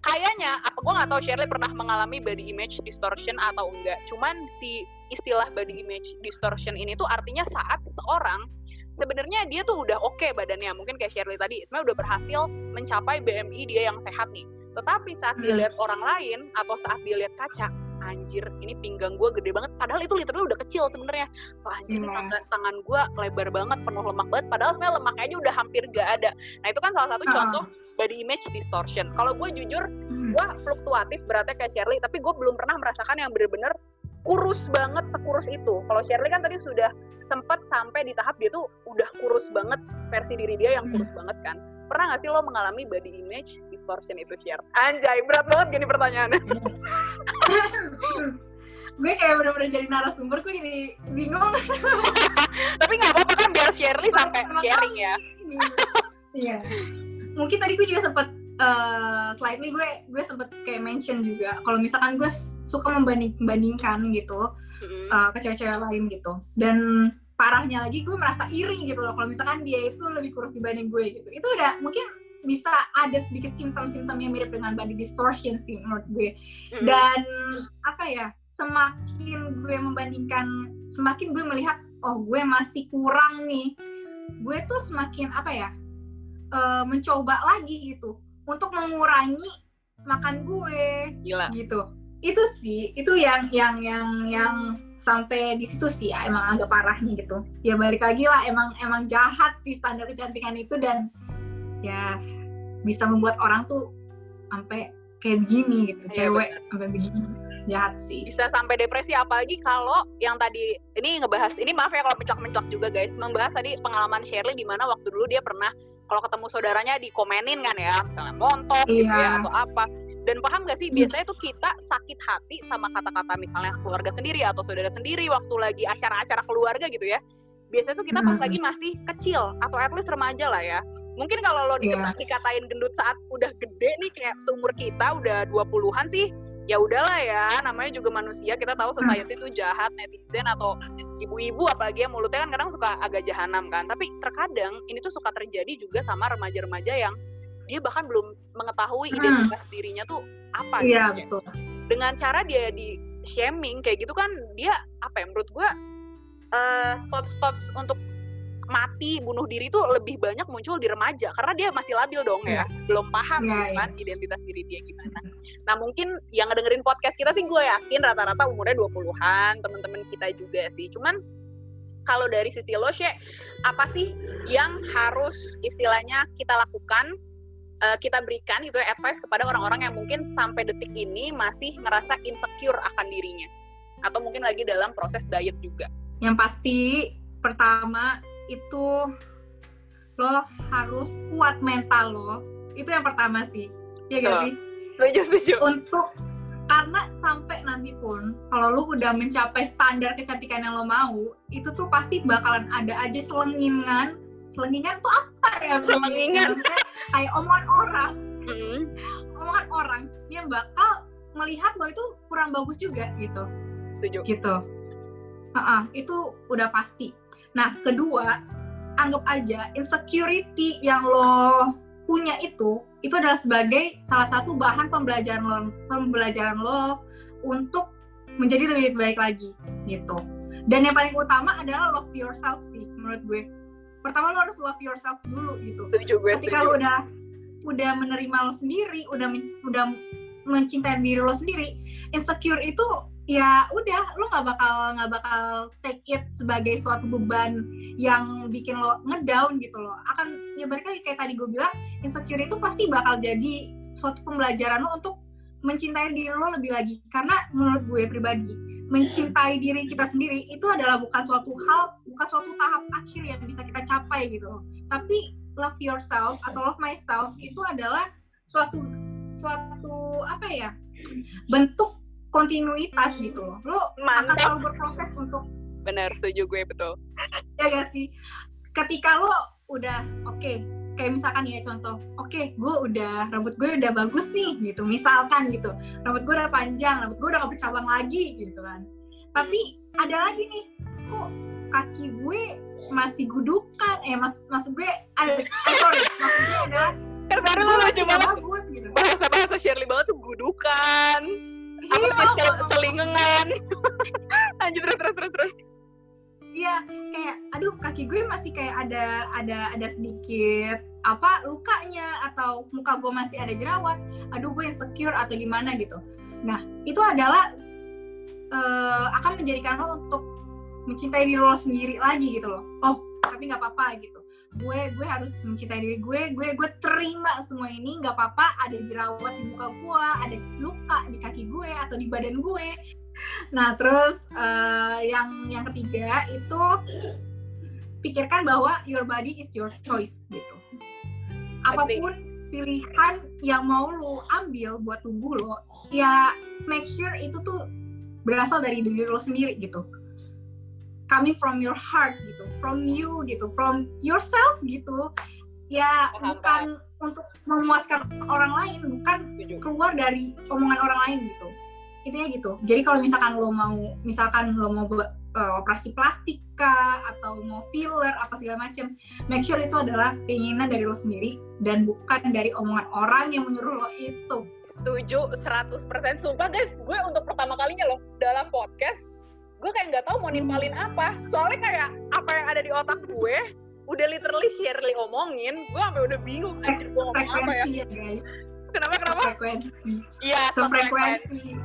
Kayaknya apa gue nggak tahu Shirley pernah mengalami body image distortion atau enggak. Cuman si istilah body image distortion ini tuh artinya saat seseorang sebenarnya dia tuh udah oke badannya. Mungkin kayak Shirley tadi sebenarnya udah berhasil mencapai BMI dia yang sehat nih. Tetapi saat Hmm. lihat orang lain atau saat dia lihat kaca anjir ini pinggang gue gede banget. Padahal itu literally udah kecil sebenarnya. Tuh anjir Iya. tangan, tangan gue lebar banget penuh lemak banget. Padahal sebenarnya lemaknya aja udah hampir gak ada. Nah itu kan salah satu Ah. contoh body image distortion. Kalau gue jujur Hmm. gue fluktuatif beratnya kayak Shirley tapi gue belum pernah merasakan yang bener-bener kurus banget sekurus itu. Kalau Shirley kan tadi sudah sempat sampai di tahap dia tuh udah kurus banget versi diri dia yang kurus banget kan. Pernah gak sih lo mengalami body image distortion itu share anjay berat banget gini pertanyaannya gue kayak bener-bener jadi narasumber gue jadi bingung. Tapi nggak apa-apa kan biar Shirley sampai sharing ya. Iya. Mungkin tadi gue juga sempet eh slightly gue gue sempet kayak mention juga kalau misalkan gue suka membanding membandingkan gitu Mm-mm. eh, ke cewek-cewek lain gitu. Dan parahnya lagi gue merasa iri gitu loh kalau misalkan dia itu lebih kurus dibanding gue gitu. Itu udah mungkin bisa ada sedikit simptom-simptom yang mirip dengan body distortion sih menurut gue Mm-mm. dan apa ya semakin gue membandingkan semakin gue melihat oh gue masih kurang nih gue tuh semakin apa ya eh, mencoba lagi gitu. Untuk mengurangi makan gue. Gila. Gitu. Itu sih itu yang yang yang yang sampai di situ sih ya, emang agak parahnya gitu. Ya balik lagi lah emang emang jahat sih standar kecantikan itu dan ya bisa membuat orang tuh sampai kayak begini gitu Iya, cewek sampai begini. Jahat sih. Bisa sampai depresi apalagi kalau yang tadi ini ngebahas ini maaf ya kalau mencok-mencok juga guys. Membahas tadi pengalaman Shirley di mana waktu dulu dia pernah kalau ketemu saudaranya dikomenin kan ya misalnya montok gitu ya Iya. atau apa dan paham gak sih Hmm. biasanya tuh kita sakit hati sama kata-kata misalnya keluarga sendiri atau saudara sendiri waktu lagi acara-acara keluarga gitu ya biasanya tuh kita pas Hmm. lagi masih kecil atau at least remaja lah ya mungkin kalau lo Iya. dikatain gendut saat udah gede nih kayak seumur kita udah 20-an sih ya udahlah ya namanya juga manusia kita tahu society itu jahat netizen atau ibu-ibu apalagi yang mulutnya kan kadang suka agak jahanam kan. Tapi terkadang ini tuh suka terjadi juga sama remaja-remaja yang dia bahkan belum mengetahui Hmm. identitas dirinya tuh apa iya gitu betul. Dengan cara dia di shaming kayak gitu kan dia apa ya menurut gue eh thoughts thoughts untuk mati bunuh diri itu lebih banyak muncul di remaja karena dia masih labil dong ya. Belum paham Iya, gitu kan identitas diri dia gimana. Nah mungkin yang ngedengerin podcast kita sih gue yakin rata-rata umurnya 20-an temen-temen kita juga sih. Cuman kalau dari sisi lo Syek, apa sih yang harus istilahnya kita lakukan uh, kita berikan gitu ya advice kepada orang-orang yang mungkin sampai detik ini masih ngerasa insecure akan dirinya? Atau mungkin lagi dalam proses diet juga. Yang pasti pertama itu lo harus kuat mental lo. Itu yang pertama sih. Iya gak sih? Setuju, setuju. Untuk karena sampai nanti pun kalau lu udah mencapai standar kecantikan yang lo mau itu tuh pasti bakalan ada aja selengingan selengingan tuh apa ya selengingan kayak omongan orang mm. omongan orang yang bakal melihat lo itu kurang bagus juga gitu setuju gitu uh -uh, itu udah pasti nah kedua anggap aja insecurity yang lo punya itu itu adalah sebagai salah satu bahan pembelajaran lo pembelajaran lo untuk menjadi lebih baik lagi gitu. Dan yang paling utama adalah love yourself sih menurut gue. Pertama lo harus love yourself dulu gitu. Setuju gue ketika lo udah udah menerima lo sendiri udah udah mencintai diri lo sendiri insecure itu ya udah lo nggak bakal nggak bakal take it sebagai suatu beban yang bikin lo ngedown gitu loh. Akan ya balik lagi kayak tadi gue bilang insecure itu pasti bakal jadi suatu pembelajaran lo untuk mencintai diri lo lebih lagi. Karena menurut gue pribadi mencintai diri kita sendiri itu adalah bukan suatu hal bukan suatu tahap akhir yang bisa kita capai gitu loh. Tapi love yourself atau love myself itu adalah suatu suatu apa ya bentuk kontinuitas gitu loh. Lo Mantap. akan selalu berproses untuk benar setuju gue betul. Ya gak sih? Ketika lo udah oke okay, kayak misalkan ya contoh oke okay, gue udah rambut gue udah bagus nih gitu misalkan gitu. Rambut gue udah panjang rambut gue udah gak bercabang lagi gitu kan. Tapi ada lagi nih kok kaki gue masih gudukan? Eh mas maksud gue ada eh, sorry maksud gue ada kan baru lo lucu banget. gitu. bahasa bahasa Shirley banget tuh gudukan iya, apa sel selingengan lanjut terus terus terus terus Iya, kayak aduh kaki gue masih kayak ada ada ada sedikit apa lukanya atau muka gue masih ada jerawat. Aduh gue insecure atau gimana gitu. Nah, itu adalah uh, akan menjadikan lo untuk mencintai diri lo sendiri lagi gitu loh. Oh, tapi nggak apa-apa gitu gue gue harus mencintai diri gue gue gue terima semua ini nggak apa-apa ada jerawat di muka gue ada luka di kaki gue atau di badan gue. Nah terus uh, yang yang ketiga itu pikirkan bahwa your body is your choice gitu. Apa pun pilihan yang mau lo ambil buat tubuh lo ya make sure itu tuh berasal dari diri lo sendiri gitu coming from your heart gitu, from you gitu, from yourself gitu. Ya bukan untuk memuaskan orang lain, bukan keluar dari omongan orang lain gitu. Intinya gitu. Jadi kalau misalkan lo mau, misalkan lo mau uh, operasi plastik kah, atau mau filler apa segala macam, make sure itu adalah keinginan dari lo sendiri dan bukan dari omongan orang yang menyuruh lo itu. Setuju 100% sumpah guys, gue untuk pertama kalinya loh dalam podcast gue kayak nggak tahu mau nimpalin apa. Soalnya kayak apa yang ada di otak gue udah literally Shirley omongin gue sampai udah bingung anjir gue ngomong apa ya, ya guys. kenapa kenapa? Frekuensi iya frekuensi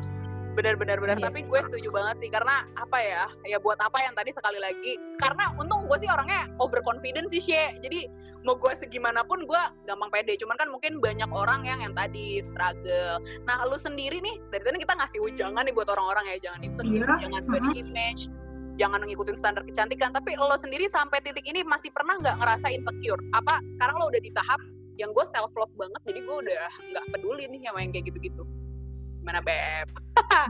benar benar benar. Yeah. tapi gue setuju banget sih karena apa ya? Ya buat apa yang tadi sekali lagi? Karena untung gue sih orangnya overconfident sih sih jadi mau gue segimanapun gue gampang pede. Cuman kan mungkin banyak orang yang yang tadi struggle. Nah lu sendiri nih dari tadi kita ngasih ujangan nih buat orang-orang ya. Jangan insecure yeah. jangan body uh-huh. image jangan ngikutin standar kecantikan. Tapi lo sendiri sampai titik ini masih pernah nggak ngerasa insecure? Apa sekarang lo udah di tahap yang gue self love banget jadi gue udah nggak peduli nih sama yang kayak gitu-gitu Gimana Beb?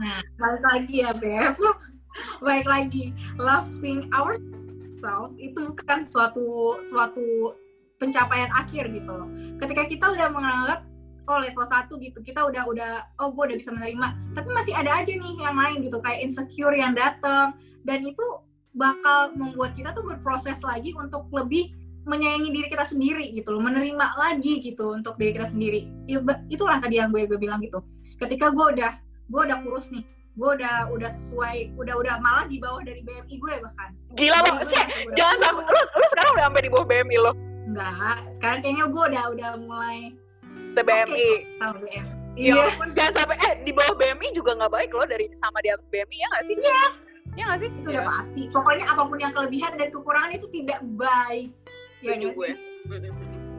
nah, balik lagi ya Beb. Baik lagi, loving ourselves itu bukan suatu suatu pencapaian akhir gitu loh. Ketika kita udah menganggap oh level satu gitu, kita udah udah oh gue udah bisa menerima, tapi masih ada aja nih yang lain gitu kayak insecure yang datang dan itu bakal membuat kita tuh berproses lagi untuk lebih menyayangi diri kita sendiri gitu loh, menerima lagi gitu untuk diri kita sendiri. Ya, itulah tadi yang gue gue bilang gitu. Ketika gue udah gue udah kurus nih, gue udah udah sesuai, udah udah malah di bawah dari BMI gue bahkan. Gila loh, sih, jangan sampai lu, lu sekarang udah sampai di bawah BMI lo. Enggak, sekarang kayaknya gue udah udah mulai se-BMI. Okay, BMI. Ya iya. jangan sampai eh di bawah BMI juga nggak baik loh dari sama di atas BMI ya nggak sih? Iya. Ya nggak sih? Itu ya. udah pasti. Pokoknya apa pun yang kelebihan dan kekurangan itu tidak baik setuju gue.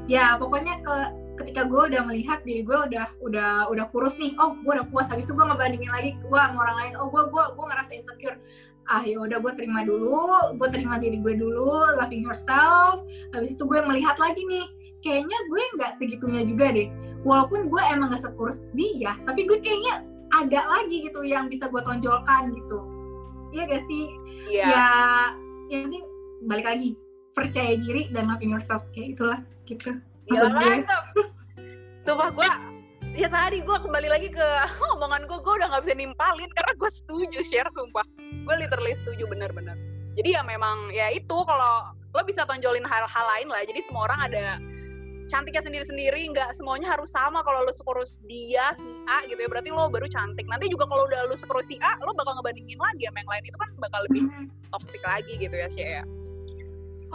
ya pokoknya ke ketika gue udah melihat diri gue udah udah udah kurus nih oh gue udah puas. Habis itu gue ngebandingin lagi gue sama orang lain oh gue gue gue ngerasa insecure. Ah ya udah gue terima dulu gue terima diri gue dulu loving yourself. Habis itu gue melihat lagi nih kayaknya gue nggak segitunya juga deh. Walaupun gue emang gak sekurus dia tapi gue kayaknya ada lagi gitu yang bisa gue tonjolkan gitu. Iya gak sih? Iya. ya yang penting balik lagi percaya diri dan loving yourself. Kayak itulah gitu. Gue. mantap. Sumpah gue ya tadi gue kembali lagi ke omongan gue gue udah nggak bisa nimpalin karena gue setuju share sumpah. Gue literally setuju bener-bener. Jadi ya memang ya itu kalau lo bisa tonjolin hal-hal lain lah. Jadi semua orang ada cantiknya sendiri-sendiri nggak semuanya harus sama kalau lo sekurus dia si A gitu ya. Berarti lo baru cantik. Nanti juga kalau udah lo sekurus si A lo bakal ngebandingin lagi sama yang lain. Itu kan bakal lebih Hmm. toxic lagi gitu ya Shea ya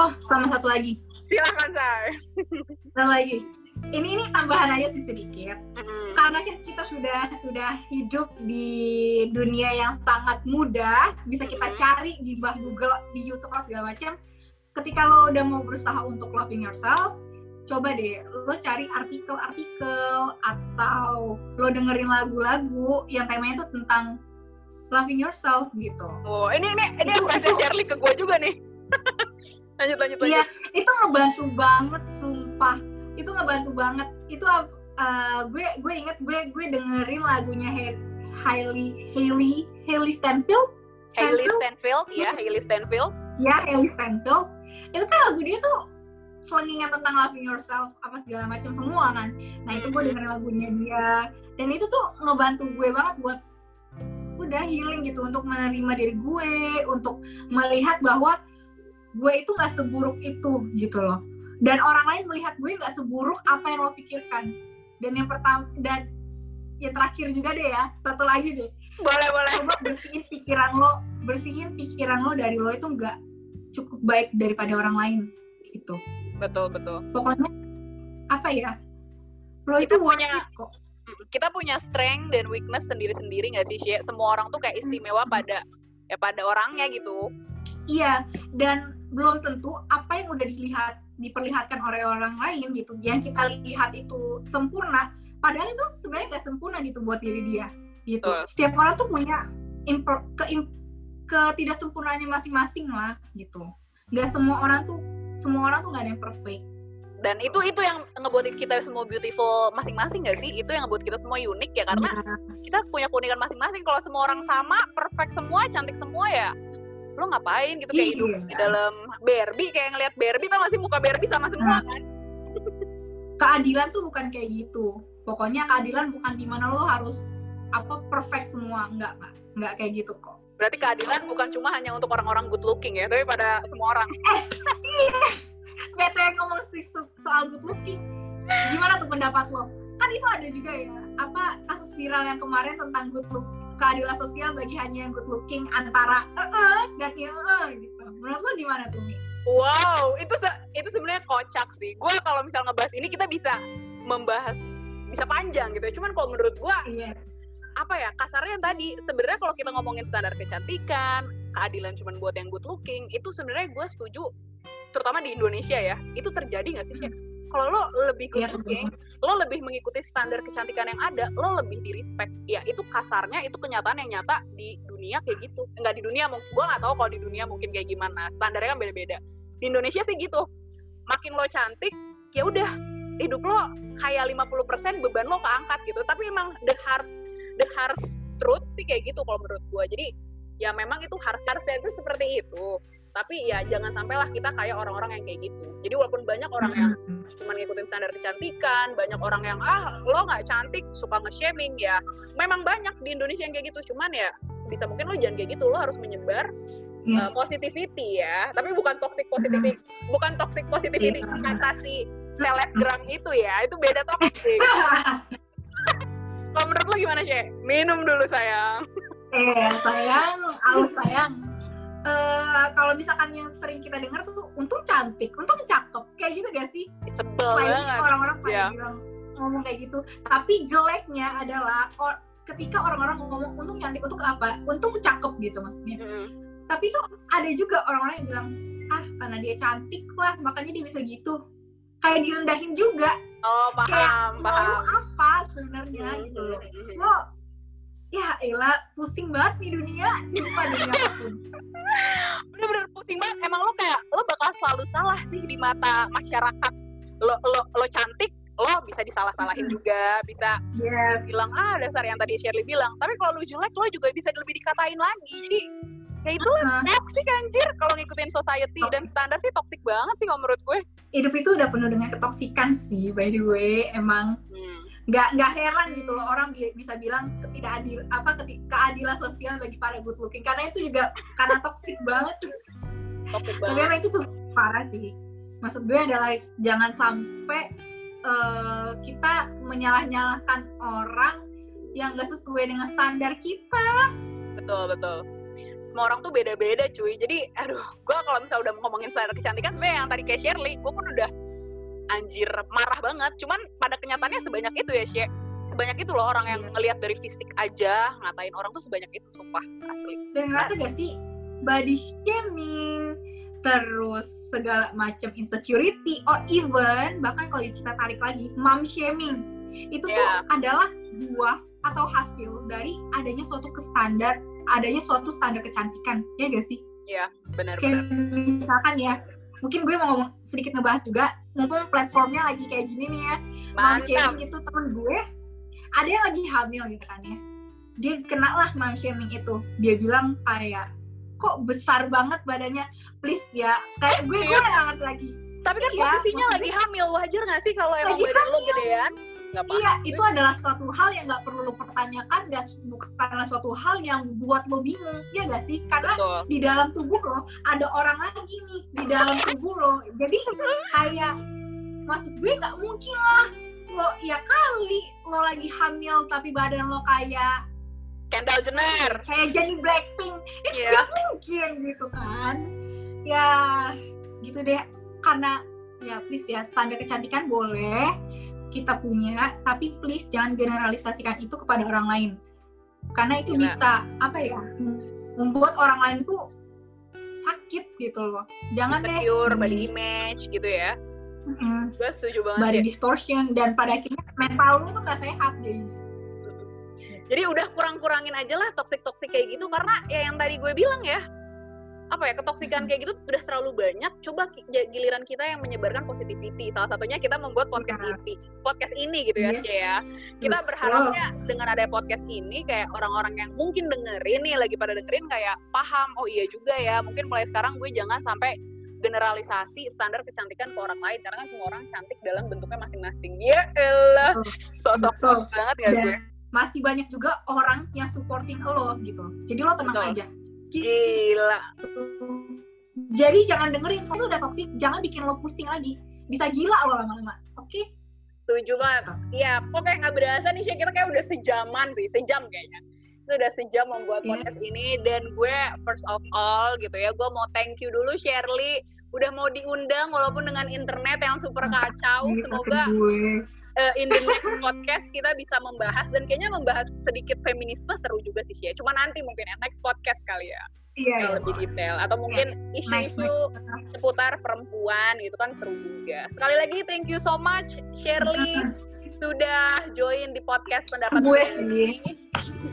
oh sama satu lagi. Silahkan say satu lagi. Ini ini tambahan aja sih sedikit. Mm-mm. karena kita sudah sudah hidup di dunia yang sangat mudah bisa kita Mhm. cari di bah Google di YouTube atau segala macam. Ketika lo udah mau berusaha untuk loving yourself coba deh lo cari artikel-artikel atau lo dengerin lagu-lagu yang temanya itu tentang loving yourself gitu. Oh, ini ini ini Itu- advice Shirley ke gue juga nih. lanjut lanjut. Iya, itu ngebantu banget, sumpah. Itu ngebantu banget. Itu uh, gue gue inget gue gue dengerin lagunya Hailey Hailey Hailey Stanfield. Hailey Stanfield? Ya Hailey Stanfield. Ya, Hailey Stanfield. Itu kan lagu dia tuh selengingan tentang loving yourself apa segala macam semua kan. Nah, itu gue dengerin lagunya dia dan itu tuh ngebantu gue banget buat udah healing gitu untuk menerima diri gue, untuk melihat bahwa gue itu nggak seburuk itu gitu loh. Dan orang lain melihat gue nggak seburuk apa yang lo pikirkan. Dan yang pertama dan yang terakhir juga deh ya, satu lagi deh. Boleh boleh. Coba bersihin pikiran lo, bersihin pikiran lo dari lo itu nggak cukup baik daripada orang lain gitu. Betul betul. Pokoknya apa ya? Lo itu punya- kok. Kita punya strength dan weakness sendiri-sendiri nggak sih, Shea? Semua orang tuh kayak istimewa pada ya pada orangnya gitu. Iya, dan belum tentu apa yang udah dilihat diperlihatkan oleh orang lain gitu, yang kita lihat itu sempurna, padahal itu sebenarnya nggak sempurna gitu buat diri dia gitu. Betul. Setiap orang tuh punya imper, ke ketidaksempurnaannya masing-masing lah gitu. Nggak semua orang tuh semua orang tuh nggak ada yang perfect. Dan itu itu yang ngebuat kita semua beautiful masing-masing nggak sih? Itu yang ngebuat kita semua unik ya karena Iya. kita punya keunikan masing-masing. Kalau semua orang sama, perfect semua, cantik semua ya lo ngapain? gitu kayak Iya. hidup di dalam Barbie kayak ngelihat Barbie tau gak sih muka Barbie sama semua Nah. kan? Keadilan tuh bukan kayak gitu. Pokoknya keadilan bukan di mana lo harus apa perfect semua, nggak nggak nggak kayak gitu kok. berarti keadilan bukan cuma hanya untuk orang-orang good looking ya tapi pada semua orang. Bete yang ngomong sih so- soal good looking. Gimana tuh pendapat lo? Kan itu ada juga ya apa kasus viral yang kemarin tentang good look keadilan sosial bagi hanya yang good looking antara eh dan ya eh gitu. Menurut lo gimana tuh Mi? wow itu se- itu sebenarnya kocak sih. Gue kalau misal ngebahas ini kita bisa membahas bisa panjang gitu ya. Cuman kalau menurut gue iya. apa ya kasarnya tadi sebenarnya kalau kita ngomongin standar kecantikan keadilan cuman buat yang good looking itu sebenarnya gue setuju terutama di Indonesia ya. Itu terjadi nggak sih Sya? Kalau lo lebih good Iya, lo lebih mengikuti standar kecantikan yang ada lo lebih di respect ya itu kasarnya itu kenyataan yang nyata di dunia kayak gitu. Nggak di dunia gue nggak tahu kalau di dunia mungkin kayak gimana. Standarnya kan beda-beda. Di Indonesia sih gitu. Makin lo cantik ya udah. Hidup lo kayak 50% beban lo keangkat gitu. Tapi emang the hard the harsh truth sih kayak gitu kalau menurut gue jadi ya memang itu harus harusnya itu seperti itu tapi ya jangan sampailah kita kayak orang-orang yang kayak gitu. Jadi walaupun banyak orang yang cuma ngikutin standar kecantikan banyak orang yang ah lo nggak cantik suka nge-shaming ya memang banyak di Indonesia yang kayak gitu. Cuman ya bisa mungkin lo jangan kayak gitu lo harus menyebar Iya. uh, positivity ya. Tapi bukan toxic positivity bukan toxic positivity Iya. kata si selebgram itu ya itu beda toxic. Kalau menurut lo gimana sih minum dulu sayang. Eh sayang aus sayang Eh, kalau misalkan yang sering kita dengar tuh untung cantik, untung cakep, kayak gitu gak sih? sebel banget. orang-orang pada Iya. bilang ngomong kayak gitu. Tapi jeleknya adalah or- ketika orang-orang ngomong untung cantik untuk apa? Untung cakep gitu maksudnya. Mm-mm. tapi tuh ada juga orang-orang yang bilang ah karena dia cantik lah makanya dia bisa gitu. Kayak direndahin juga. Oh paham kayak lo paham. apa sebenarnya? Hmm, gitu. Loh lo ya elah pusing banget nih dunia. Sumpah dunia apa pun. Bener-bener pusing banget. Emang lo kayak lo bakal selalu salah sih di mata masyarakat. Lo lo lo cantik lo bisa disalah-salahin juga. Bisa yes. bilang ah dasar yang tadi Shirley bilang. Tapi kalau lu jelek lo juga bisa lebih dikatain lagi. Jadi ya itu Nah, toxic anjir. Kalau ngikutin society dan standar sih toxic banget sih kalau menurut gue. Hidup itu udah penuh dengan ketoksikan sih by the way. Emang hmm. Nggak nggak heran gitu loh orang bi- bisa bilang tidak adil apa keti- keadilan sosial bagi para good looking. Karena itu juga karena toksik banget. Toxic tapi banget. emang itu tuh parah sih. Maksud gue adalah jangan sampai eh, kita menyalah-nyalahkan orang yang gak sesuai dengan standar kita. Betul betul. Semua orang tuh beda-beda cuy. Jadi aduh gue kalau misalnya udah ngomongin standar kecantikan sebenarnya yang tadi kayak Shirley gue pun udah anjir marah banget. Cuman pada kenyataannya sebanyak itu ya Sye sebanyak itu loh orang yang Iya. ngelihat dari fisik aja ngatain orang tuh sebanyak itu sumpah asli. Dan ngerasa gak sih body shaming terus segala macam insecurity or even bahkan kalau kita tarik lagi mom shaming itu tuh Iya. adalah buah atau hasil dari adanya suatu kestandar adanya suatu standar kecantikan. Ya gak sih? Bener kayak misalkan ya mungkin gue mau ngomong sedikit ngebahas juga mumpung platformnya lagi kayak gini nih ya. Mom shaming itu temen gue ada yang lagi hamil gitu kan ya. Dia kena lah mom shaming itu. Dia bilang kayak kok besar banget badannya? Please ya kayak gue gue nggak ngerti lagi. Tapi kan Iya, posisinya lagi hamil. Wajar gak sih kalau emang Lagi badan lo gedean nggak apa iya itu adalah suatu hal yang nggak perlu lo pertanyakan gak bukanlah suatu hal yang buat lo bingung ya gak sih? Karena betul. di dalam tubuh lo ada orang lagi nih di dalam tubuh lo. Jadi kayak maksud gue nggak mungkin lah lo ya kali lo lagi hamil tapi badan lo kayak Kendall Jenner. Kayak jadi Blackpink. Iya. mungkin gitu kan. Ya gitu deh. Karena ya please ya standar kecantikan boleh kita punya tapi please jangan generalisasikan itu kepada orang lain karena itu Gila. bisa apa ya membuat orang lain tuh sakit gitu loh jangan deh Hmm. body image gitu ya Mm-mm. gue setuju banget body sih distortion dan pada akhirnya mental lu tuh gak sehat jadinya jadi udah kurang-kurangin aja lah toxic-toxic kayak gitu karena ya yang tadi gue bilang ya apa ya ketoksikan kayak gitu udah terlalu banyak coba giliran kita yang menyebarkan positivity. Salah satunya kita membuat podcast Iya. ini podcast ini gitu ya Iya. Cie, ya kita berharapnya dengan ada podcast ini kayak orang-orang yang mungkin dengerin nih lagi pada dengerin kayak paham oh iya juga ya mungkin mulai sekarang gue jangan sampai generalisasi standar kecantikan ke orang lain karena kan semua orang cantik dalam bentuknya masing-masing. Ya elah sosok banget gak gue. dan masih banyak juga orang yang supporting lo gitu. Jadi lo tenang Betul. aja. Gila Jadi jangan dengerin itu udah toksik, jangan bikin lo pusing lagi. Bisa gila lo lama-lama. Oke? Setuju banget. Siap. Oke, nggak berasa nih, Syah. Kita kayak udah sejaman sih. Sejam kayaknya. Itu udah sejam membuat Iya. podcast ini. Dan gue, first of all, gitu ya, gue mau thank you dulu, Shirley. Udah mau diundang, walaupun dengan internet yang super kacau. Ini Semoga gue. Eh, in the next podcast kita bisa membahas. Dan kayaknya membahas sedikit feminisme seru juga sih, Syah. Cuma nanti mungkin ya, next podcast kali ya. Iya, Yang iya. lebih detail. Atau mungkin Next, isu-isu next. seputar perempuan gitu kan seru juga. Sekali lagi thank you so much Shirley sudah join di podcast pendapat Gue ini.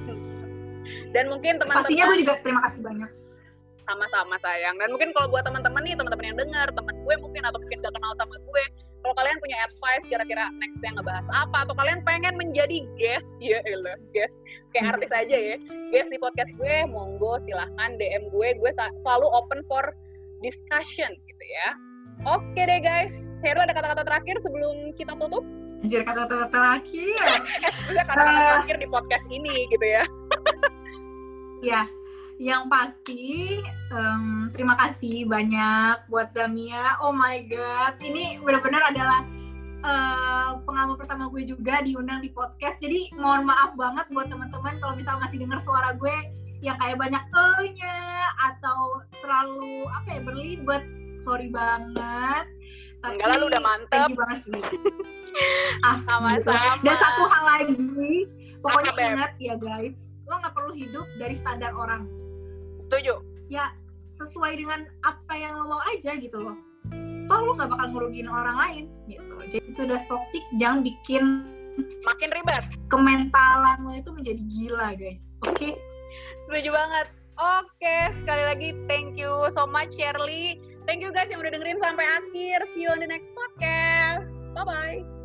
Dan mungkin Pastinya teman-teman gue juga terima kasih banyak. sama-sama sayang. Dan mungkin kalau buat teman-teman nih, teman-teman yang dengar, teman gue mungkin atau mungkin gak kenal sama gue, kalau kalian punya advice kira-kira next yang ngebahas apa atau kalian pengen menjadi guest, ya elah, guest kayak Hmm. artis aja ya, guest di podcast gue, monggo silahkan DM gue, gue selalu open for discussion gitu ya. Oke deh guys, Hero ada kata-kata terakhir sebelum kita tutup? Anjir kata-kata terakhir. Kata-kata terakhir di podcast ini gitu ya. ya, yang pasti em, terima kasih banyak buat Zamia. Oh my god, ini benar-benar adalah eh, pengalaman pertama gue juga diundang di podcast. Jadi mohon maaf banget buat teman-teman kalau misal masih dengar suara gue yang kayak banyak e-nya atau terlalu apa ya berlibet. Sorry banget. Tapi Enggak lah, lu udah mantep. Banget sih. ah. Sama-sama. Dan satu hal lagi, pokoknya ingat ya guys, lo nggak perlu hidup dari standar orang Setuju. ya sesuai dengan apa yang lo mau aja gitu loh toh lu nggak bakal ngerugiin orang lain gitu jadi itu udah toxic jangan bikin makin ribet kementalan lo itu menjadi gila guys oke okay? setuju banget Oke, sekali lagi thank you so much Shirley. Thank you guys yang udah dengerin sampai akhir. See you on the next podcast. Bye-bye.